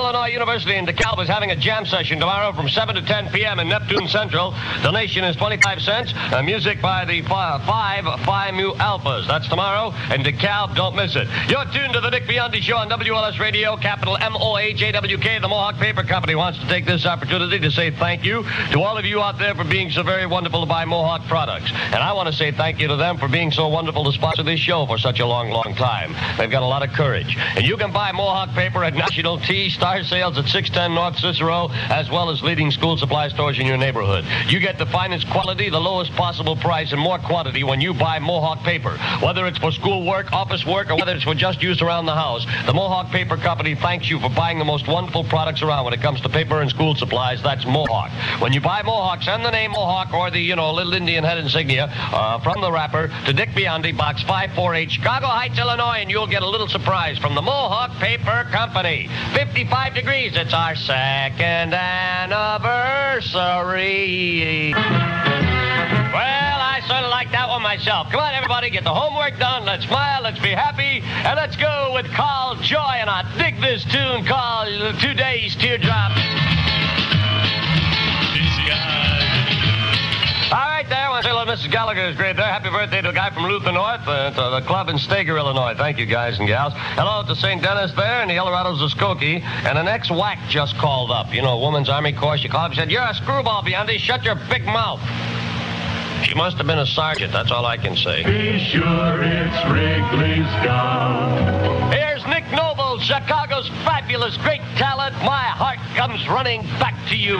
Illinois University in DeKalb is having a jam session tomorrow from 7 to 10 p.m. in Neptune Central. Donation is 25 cents. Uh, music by the fi- five Phi Mu Alphas. That's tomorrow in DeKalb. Don't miss it. You're tuned to the Dick Biondi Show on WLS Radio, capital M-O-H-A-W-K. The Mohawk Paper Company wants to take this opportunity to say thank you to all of you out there for being so very wonderful to buy Mohawk products. And I want to say thank you to them for being so wonderful to sponsor this show for such a long, long time. They've got a lot of courage. And you can buy Mohawk paper at National T Star Sales at 610 North Cicero, as well as leading school supply stores in your neighborhood. You get the finest quality, the lowest possible price, and more quantity when you buy Mohawk paper. Whether it's for school work, office work, or whether it's for just use around the house, the Mohawk Paper Company thanks you for buying the most wonderful products around when it comes to paper and school supplies. That's Mohawk. When you buy Mohawk, send the name Mohawk or the, you know, little Indian head insignia uh, from the wrapper to Dick Biondi, Box 548, Chicago Heights, Illinois, and you'll get a little surprise from the Mohawk Paper Company. 55 degrees. It's our second anniversary. Well, I sort of like that one myself. Come on, everybody, get the homework done. Let's smile, let's be happy, and let's go with Carl Joy. And I dig this tune called Two Days Teardrop. All right, there. I want to say hello Mrs. Gallagher is great there. Happy birthday to a guy from Luther North, uh, to the club in Steger, Illinois. Thank you, guys and gals. Hello to St. Dennis there and the Eldorados of Skokie. And an ex-WAC just called up. You know, a woman's Army Corps. She called up and said, You're a screwball, Biondi. Shut your big mouth. She must have been a sergeant. That's all I can say. Be sure it's Wrigley's. Here's Nick Noble, Chicago's fabulous, great talent. My heart comes running back to you.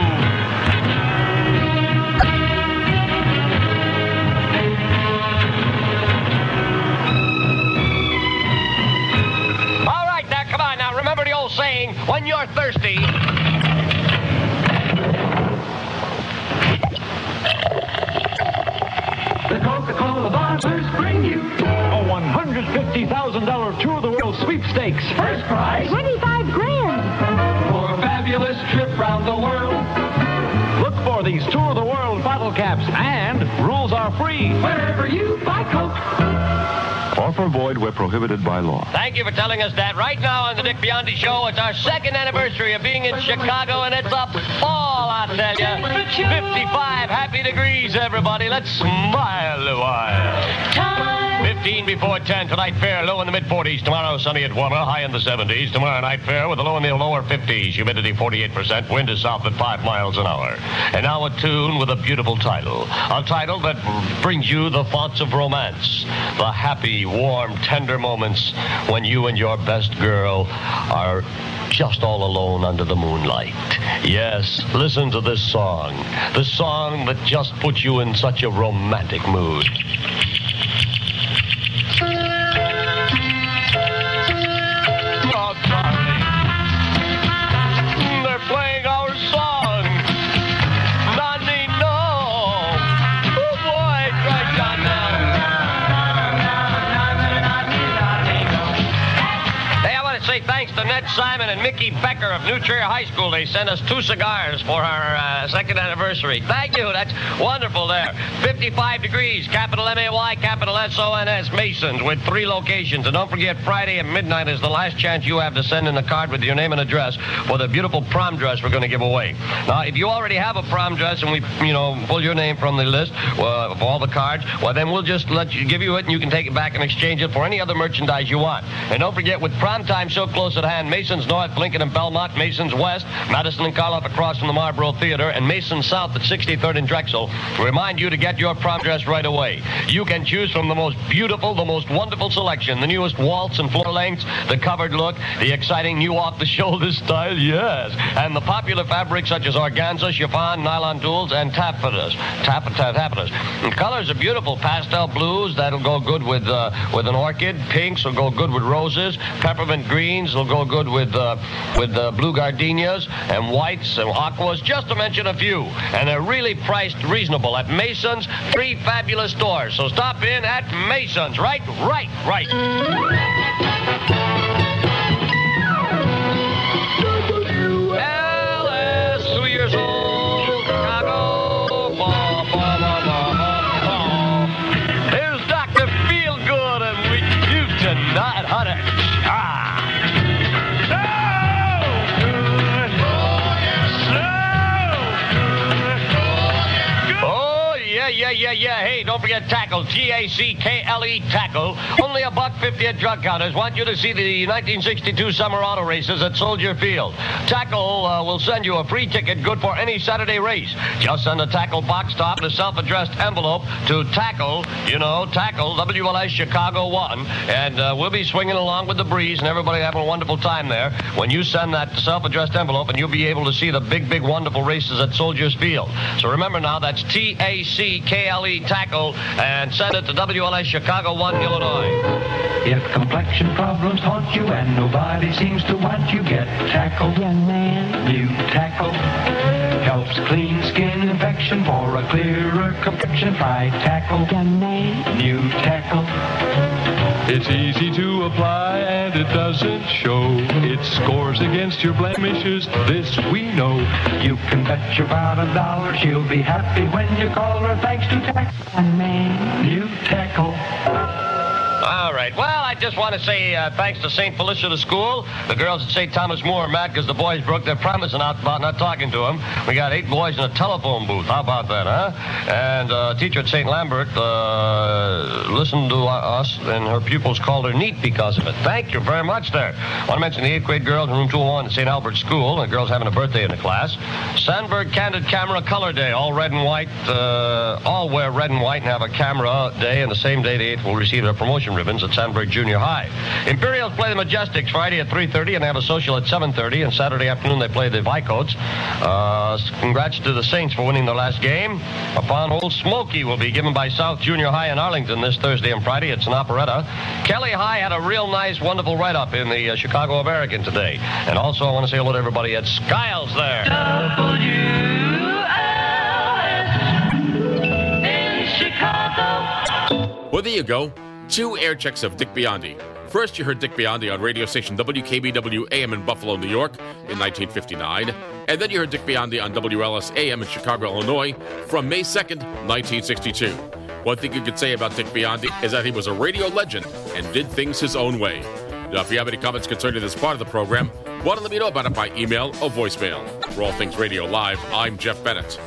Saying, when you're thirsty. The Coca-Cola barbers bring you A $150,000 tour of the world sweepstakes. first prize 25 grand. for a fabulous trip round the world. Look for these tour of the world bottle caps and rules are free. Wherever you buy Coke. Offer void where prohibited by law. Thank you for telling us that. Right now on the Dick Biondi Show, it's our second anniversary of being in Chicago, and it's a ball, I tell you. 55 happy degrees, everybody. Let's smile a while. 15 before 10. Tonight, fair low in the mid 40s. Tomorrow, sunny at warmer, high in the 70s. Tomorrow night, fair with a low in the lower 50s. Humidity 48%. Wind is south at 5 miles an hour. And now a tune with a beautiful title. A title that brings you the thoughts of romance. The happy, warm, tender moments when you and your best girl are just all alone under the moonlight. Yes, listen to this song. The song that just puts you in such a romantic mood. They're playing our Simon and Mickey Becker of New Trier High School. They sent us two cigars for our uh, second anniversary. Thank you. That's wonderful there. 55 degrees, capital M-A-Y, capital S-O-N-S, Masons, with three locations. And don't forget, Friday at midnight is the last chance you have to send in a card with your name and address for the beautiful prom dress we're going to give away. Now, if you already have a prom dress and we, you know, pull your name from the list uh, of all the cards, well, then we'll just let you give you it and you can take it back and exchange it for any other merchandise you want. And don't forget, with prom time so close at hand, Masons North, Lincoln and Belmont, Masons West, Madison and Karlov across from the Marbro Theater, and Masons South at 63rd and Drexel remind you to get your prom dress right away. You can choose from the most beautiful, the most wonderful selection, the newest waltz and floor lengths, the covered look, the exciting new off-the-shoulder style, yes, and the popular fabrics such as organza, chiffon, nylon tulle, and taffetas. Tap, taffetas. The colors are beautiful. Pastel blues, that'll go good with uh, with an orchid. Pinks will go good with roses. Peppermint greens will go good with uh, with uh, blue gardenias and whites and aquas, just to mention a few. And they're really priced reasonable at Mason's. Three fabulous stores. So stop in at Mason's. Right, right, right. Yeah, yeah. Hey, don't forget tackle. T-A-C-K-L-E E, tackle. Only a buck fifty at drug counters. Want you to see the 1962 summer auto races at Soldier Field. Tackle uh, will send you a free ticket good for any Saturday race. Just send a tackle box top and a self-addressed envelope to tackle, you know, tackle WLS Chicago 1. And uh, we'll be swinging along with the breeze and everybody having a wonderful time there when you send that self-addressed envelope and you'll be able to see the big, big, wonderful races at Soldier Field. So remember now, that's T-A-C-K-L-E Tackle and send it to WLS Chicago 1, Illinois. If complexion problems haunt you and nobody seems to want you, get tackle. Young man. New tackle. Helps clean skin infection for a clearer complexion. Try tackle. Young man. New tackle. It's easy to apply and it doesn't show. It scores against your blemishes, this we know. You can bet your bottom dollar she'll be happy when you call her thanks to Young man. New tackle. All right. Well, I just want to say uh, thanks to St. Felicia School. The girls at St. Thomas More are mad because the boys broke their promise about not talking to them. We got eight boys in a telephone booth. How about that, huh? And uh, a teacher at St. Lambert uh, listened to us, and her pupils called her neat because of it. Thank you very much there. I want to mention the eighth grade girls in room 201 at St. Albert School. The girls having a birthday in the class. Sandburg Candid Camera Color Day. All red and white. Uh, all wear red and white and have a camera day, and the same day the eighth will receive their promotion ribbons at Sandburg Junior High. Imperials play the Majestics Friday at 3.30, and they have a social at 7.30, and Saturday afternoon they play the Vicoats. Uh, congrats to the Saints for winning their last game. Upon Old Smoky will be given by South Junior High in Arlington this Thursday and Friday. It's an operetta. Kelly High had a real nice, wonderful write-up in the uh, Chicago American today. And also I want to say hello to everybody at Skiles there. Well, there you go. Two air checks of Dick Biondi. First, you heard Dick Biondi on radio station WKBW AM in Buffalo, New York in 1959. And then you heard Dick Biondi on WLS AM in Chicago, Illinois from May 2nd, 1962. One thing you could say about Dick Biondi is that he was a radio legend and did things his own way. Now, if you have any comments concerning this part of the program, want to let me know about it by email or voicemail. For All Things Radio Live, I'm Jeff Bennett.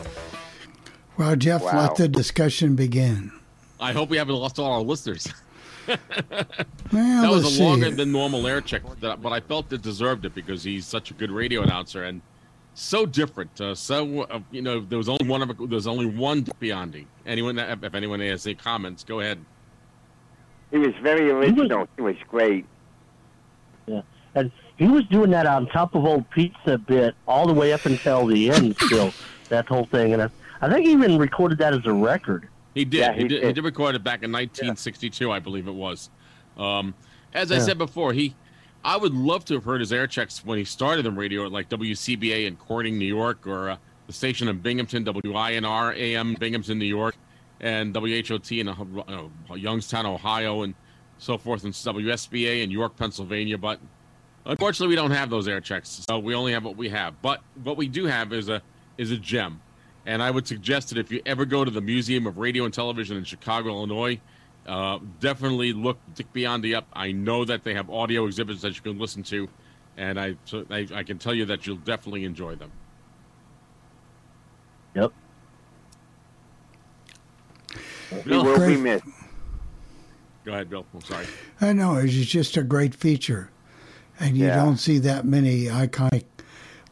Well, Jeff, Wow. let the discussion begin. I hope we haven't lost all our listeners. Well, that was let's a longer see. than normal air check, that, but I felt it deserved it because he's such a good radio announcer and so different. Uh, so uh, you know, there was only one of a, there was only one Biondi. Anyone, if anyone has any comments, go ahead. He was very original. He was great. Yeah. And he was doing that on top of old pizza bit all the way up until the end still, that whole thing. And I, I think he even recorded that as a record. He did. Yeah, he, he did, He did. did record it back in 1962, I believe it was. Um, as I Yeah. said before, he, I would love to have heard his air checks when he started in radio at like WCBA in Corning, New York, or uh, the station in Binghamton, WINR AM, Binghamton, New York, and WHOT in uh, Youngstown, Ohio, and so forth, and WSBA in York, Pennsylvania. But Unfortunately, we don't have those air checks, so we only have what we have. But what we do have is a is a gem, and I would suggest that if you ever go to the Museum of Radio and Television in Chicago, Illinois, uh, definitely look Dick Biondi up. I know that they have audio exhibits that you can listen to, and I so I, I can tell you that you'll definitely enjoy them. Yep. He will be missed. Go ahead, Bill. I'm sorry. I know it's just a great feature, and you Yeah. don't see that many iconic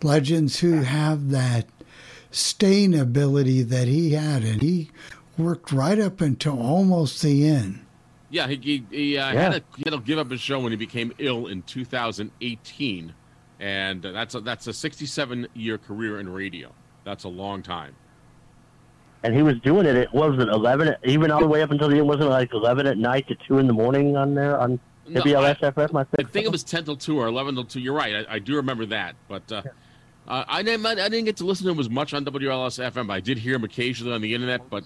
legends who have that staying ability that he had, and he worked right up until almost the end. Yeah, he he, he, uh, Yeah. Had, to, he had to give up his show when he became ill in 2018, and that's a, that's a 67 year career in radio. That's a long time. And he was doing it It what was it eleven? Even all the way up until the end, wasn't it like eleven at night to two in the morning on there on No, WLS FM? I I think. think it was 10 till 2 or 11 till 2. You're right. I, I do remember that. But uh, uh, I, didn't, I didn't get to listen to him as much on WLS FM. I did hear him occasionally on the internet, but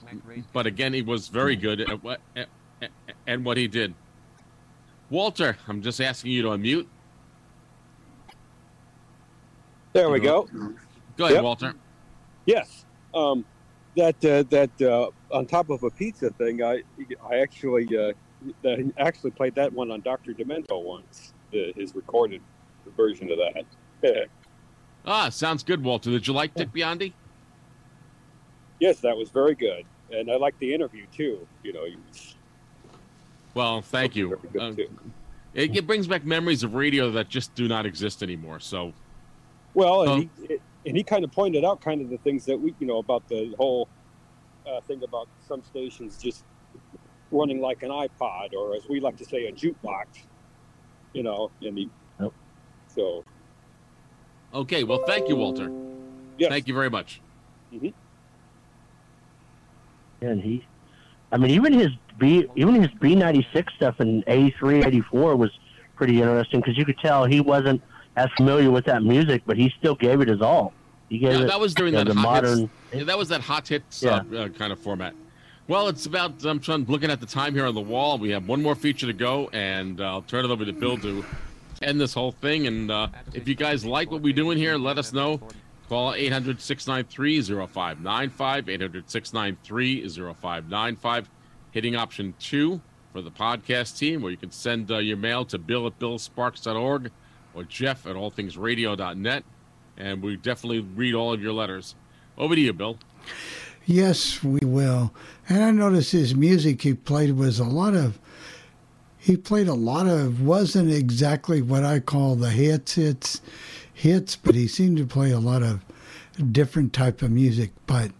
but again, he was very good at what, at, at, at what he did. Walter, I'm just asking you to unmute. There we go. Go ahead, Yep. Walter. Yes. Um, that uh, that uh, on top of a pizza thing, I I actually uh, I actually played that one on Doctor Demento once. The, his recorded version of that. Ah, sounds good, Walter. Did you like Dick Biondi? yes, that was very good, and I liked the interview too. You know, he Well, thank you. Uh, it, it brings back memories of radio that just do not exist anymore. So, well, and he and he kind of pointed out kind of the things that we you know about the whole uh, thing about some stations just running like an iPod or as we like to say a jukebox. You know, and he so okay. Well, thank you, Walter. Thank you very much. And he, I mean, even his B, even his B ninety six stuff in eighty three, eighty four was pretty interesting because you could tell he wasn't as familiar with that music, but he still gave it his all. He gave Yeah, it that was during you know, that the hot modern. hits, yeah, that was that hot hits uh, uh, kind of format. Well, it's about. I'm trying looking at the time here on the wall. We have one more feature to go, and uh, I'll turn it over to Bill to end this whole thing. And uh, if you guys like what we're doing here, let us know. Call 800 693 0595, 800 693 0595, hitting option two for the podcast team, where you can send uh, your mail to bill at billsparks.org or jeff at allthingsradio.net. And we definitely read all of your letters. Over to you, Bill. Yes, we will. And I noticed his music he played was a lot of. He played a lot of wasn't exactly what I call the hits hits hits, but he seemed to play a lot of different type of music. But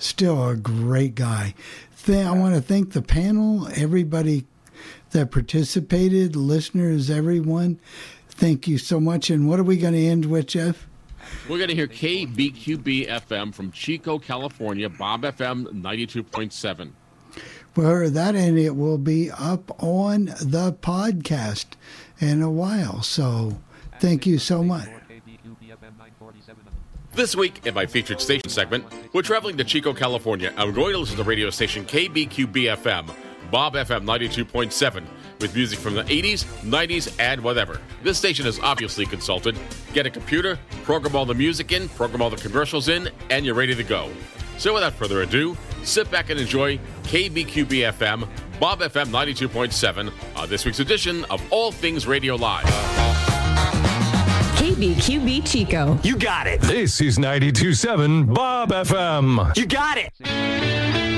still a great guy. Th- I want to thank the panel, everybody that participated, listeners, everyone. Thank you so much. And what are we going to end with, Jeff? We're going to hear KBQB FM from Chico, California, Bob FM 92.7. for that, and it will be up on the podcast in a while. So, thank you so much. This week, in my featured station segment, we're traveling to Chico, California, we're going to listen to radio station KBQB FM, Bob FM 92.7, with music from the 80s, 90s, and whatever. This station is obviously consulted. Get a computer, program all the music in, program all the commercials in, and you're ready to go. So, without further ado, sit back and enjoy KBQB FM, Bob FM 92.7, on uh, this week's edition of All Things Radio Live. KBQB Chico. You got it. This is 92.7 Bob FM. You got it.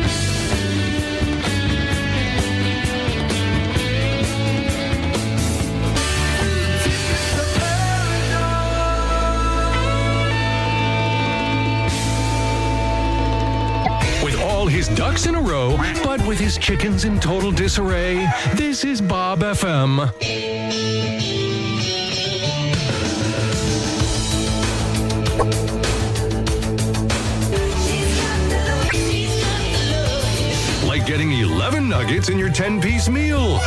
All his ducks in a row, but with his chickens in total disarray, this is Bob FM. Like getting 11 nuggets in your 10 piece meal.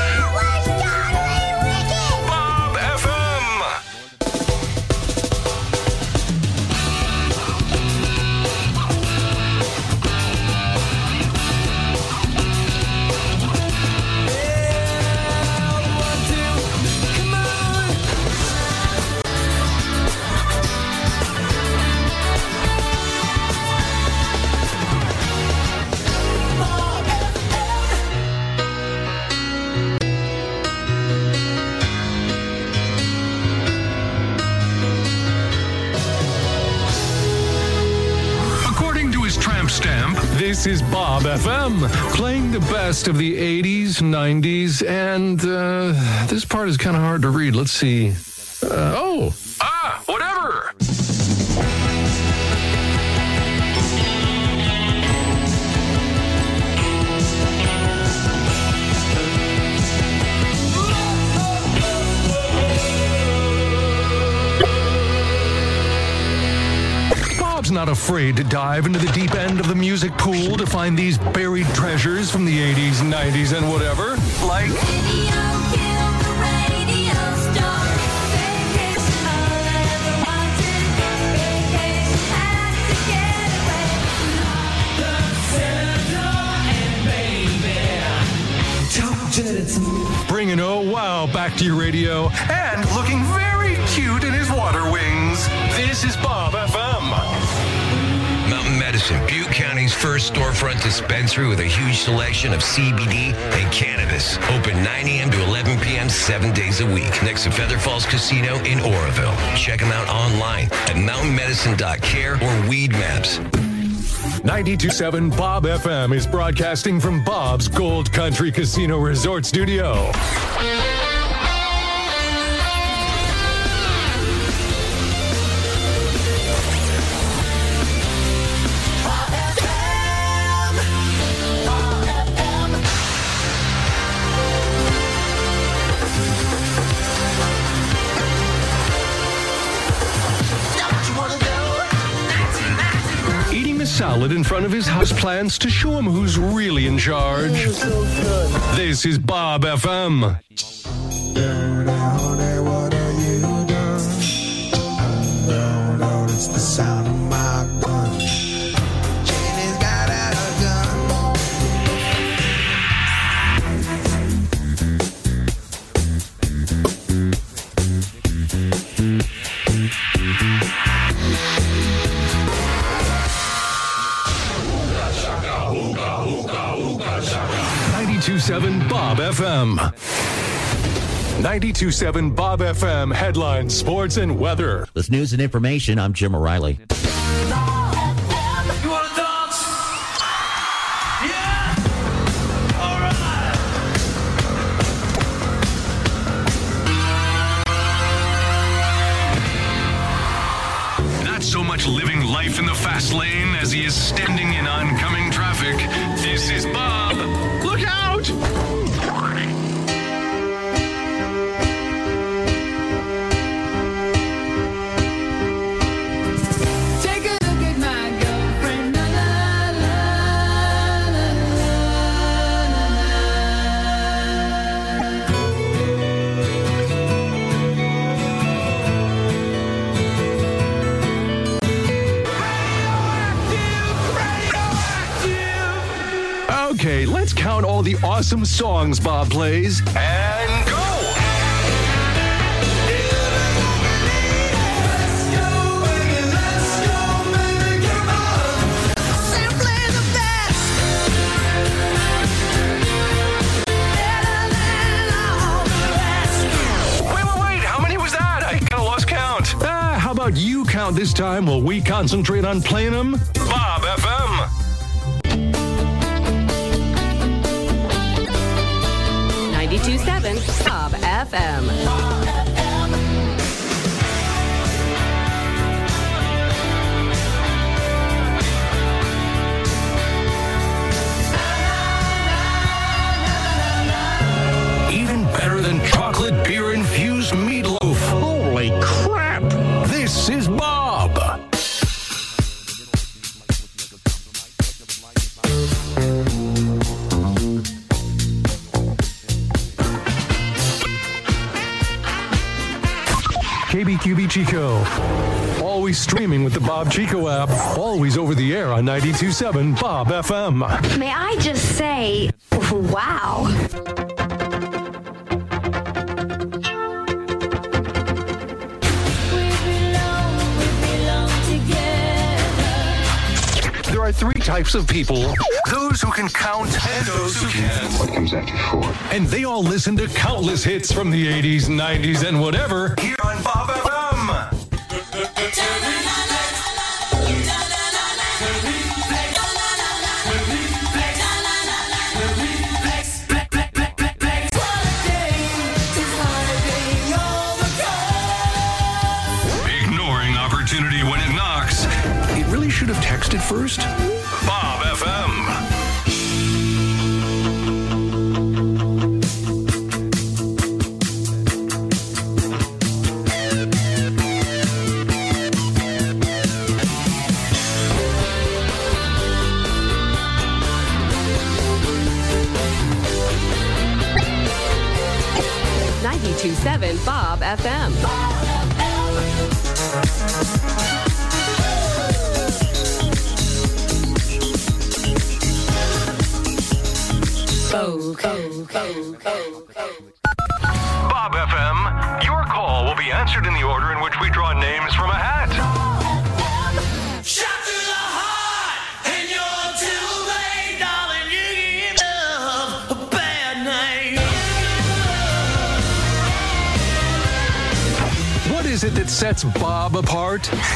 Best of the 80s, 90s, and uh, this part is kind of hard to read. Let's see. Uh, oh, not afraid to dive into the deep end of the music pool to find these buried treasures from the 80s, 90s, and whatever. Like. Bringing oh wow back to your radio and looking very cute in his water wings. This is Bob FM. Mountain Medicine, Butte County's first storefront dispensary with a huge selection of CBD and cannabis. Open 9 a.m. to 11 p.m. seven days a week next to Feather Falls Casino in Oroville. Check them out online at mountainmedicine.care or Weed Maps. 927 Bob FM is broadcasting from Bob's Gold Country Casino Resort Studio. Salad in front of his houseplants to show him who's really in charge. This is Bob FM. Bob FM. 92.7 Bob FM headlines, sports, and weather. With news and information, I'm Jim O'Reilly. You wanna dance? Yeah? Alright. Not so much living life in the fast lane as he is standing in oncoming traffic. This is Bob. All the awesome songs Bob plays and go! Wait, wait, wait! How many was that? I kind of lost count. Ah, how about you count this time while we concentrate on playing them? FM. Bob Chico app. Always over the air on 92.7 Bob FM. May I just say, wow. There are three types of people those who can count and those who can't. What comes after four? And they all listen to countless hits from the 80s, 90s, and whatever here on Bob FM.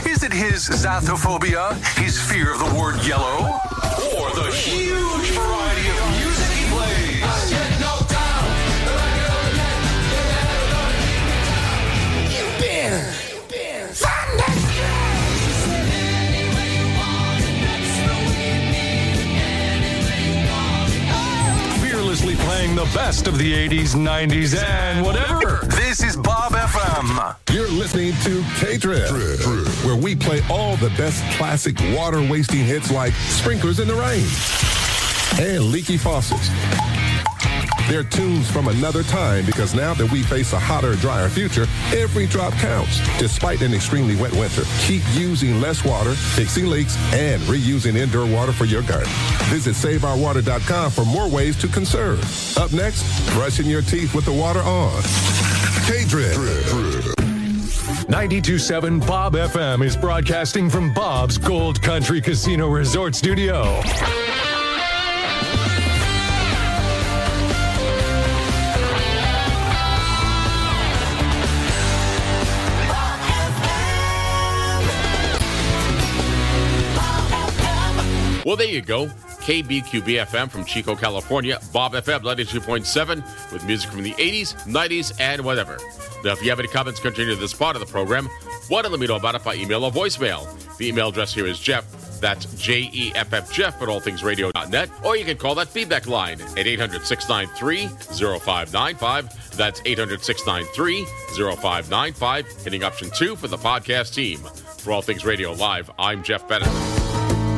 Is it his xanthophobia, his fear of the word yellow, or the huge variety of music he plays? Fearlessly playing the best of the 80s, 90s, and whatever. This is Bob FM. Listening to K-Drip, where we play all the best classic water wasting hits like Sprinklers in the Rain and Leaky Faucets. They're tunes from another time because now that we face a hotter, drier future, every drop counts. Despite an extremely wet winter, keep using less water, fixing leaks, and reusing indoor water for your garden. Visit SaveOurWater.com for more ways to conserve. Up next, brushing your teeth with the water on. K-Drip. 92.7 Bob FM is broadcasting from Bob's Gold Country Casino Resort Studio. Well, there you go. KBQB FM from Chico, California. Bob FM 92.7 with music from the 80s, 90s, and whatever. Now, if you have any comments continue to this part of the program, why don't let me know about it by email or voicemail? The email address here is Jeff. That's J E F F Jeff at allthingsradio.net. Or you can call that feedback line at 800 693 0595. That's 800 693 0595. Hitting option two for the podcast team. For All Things Radio Live, I'm Jeff Bennett.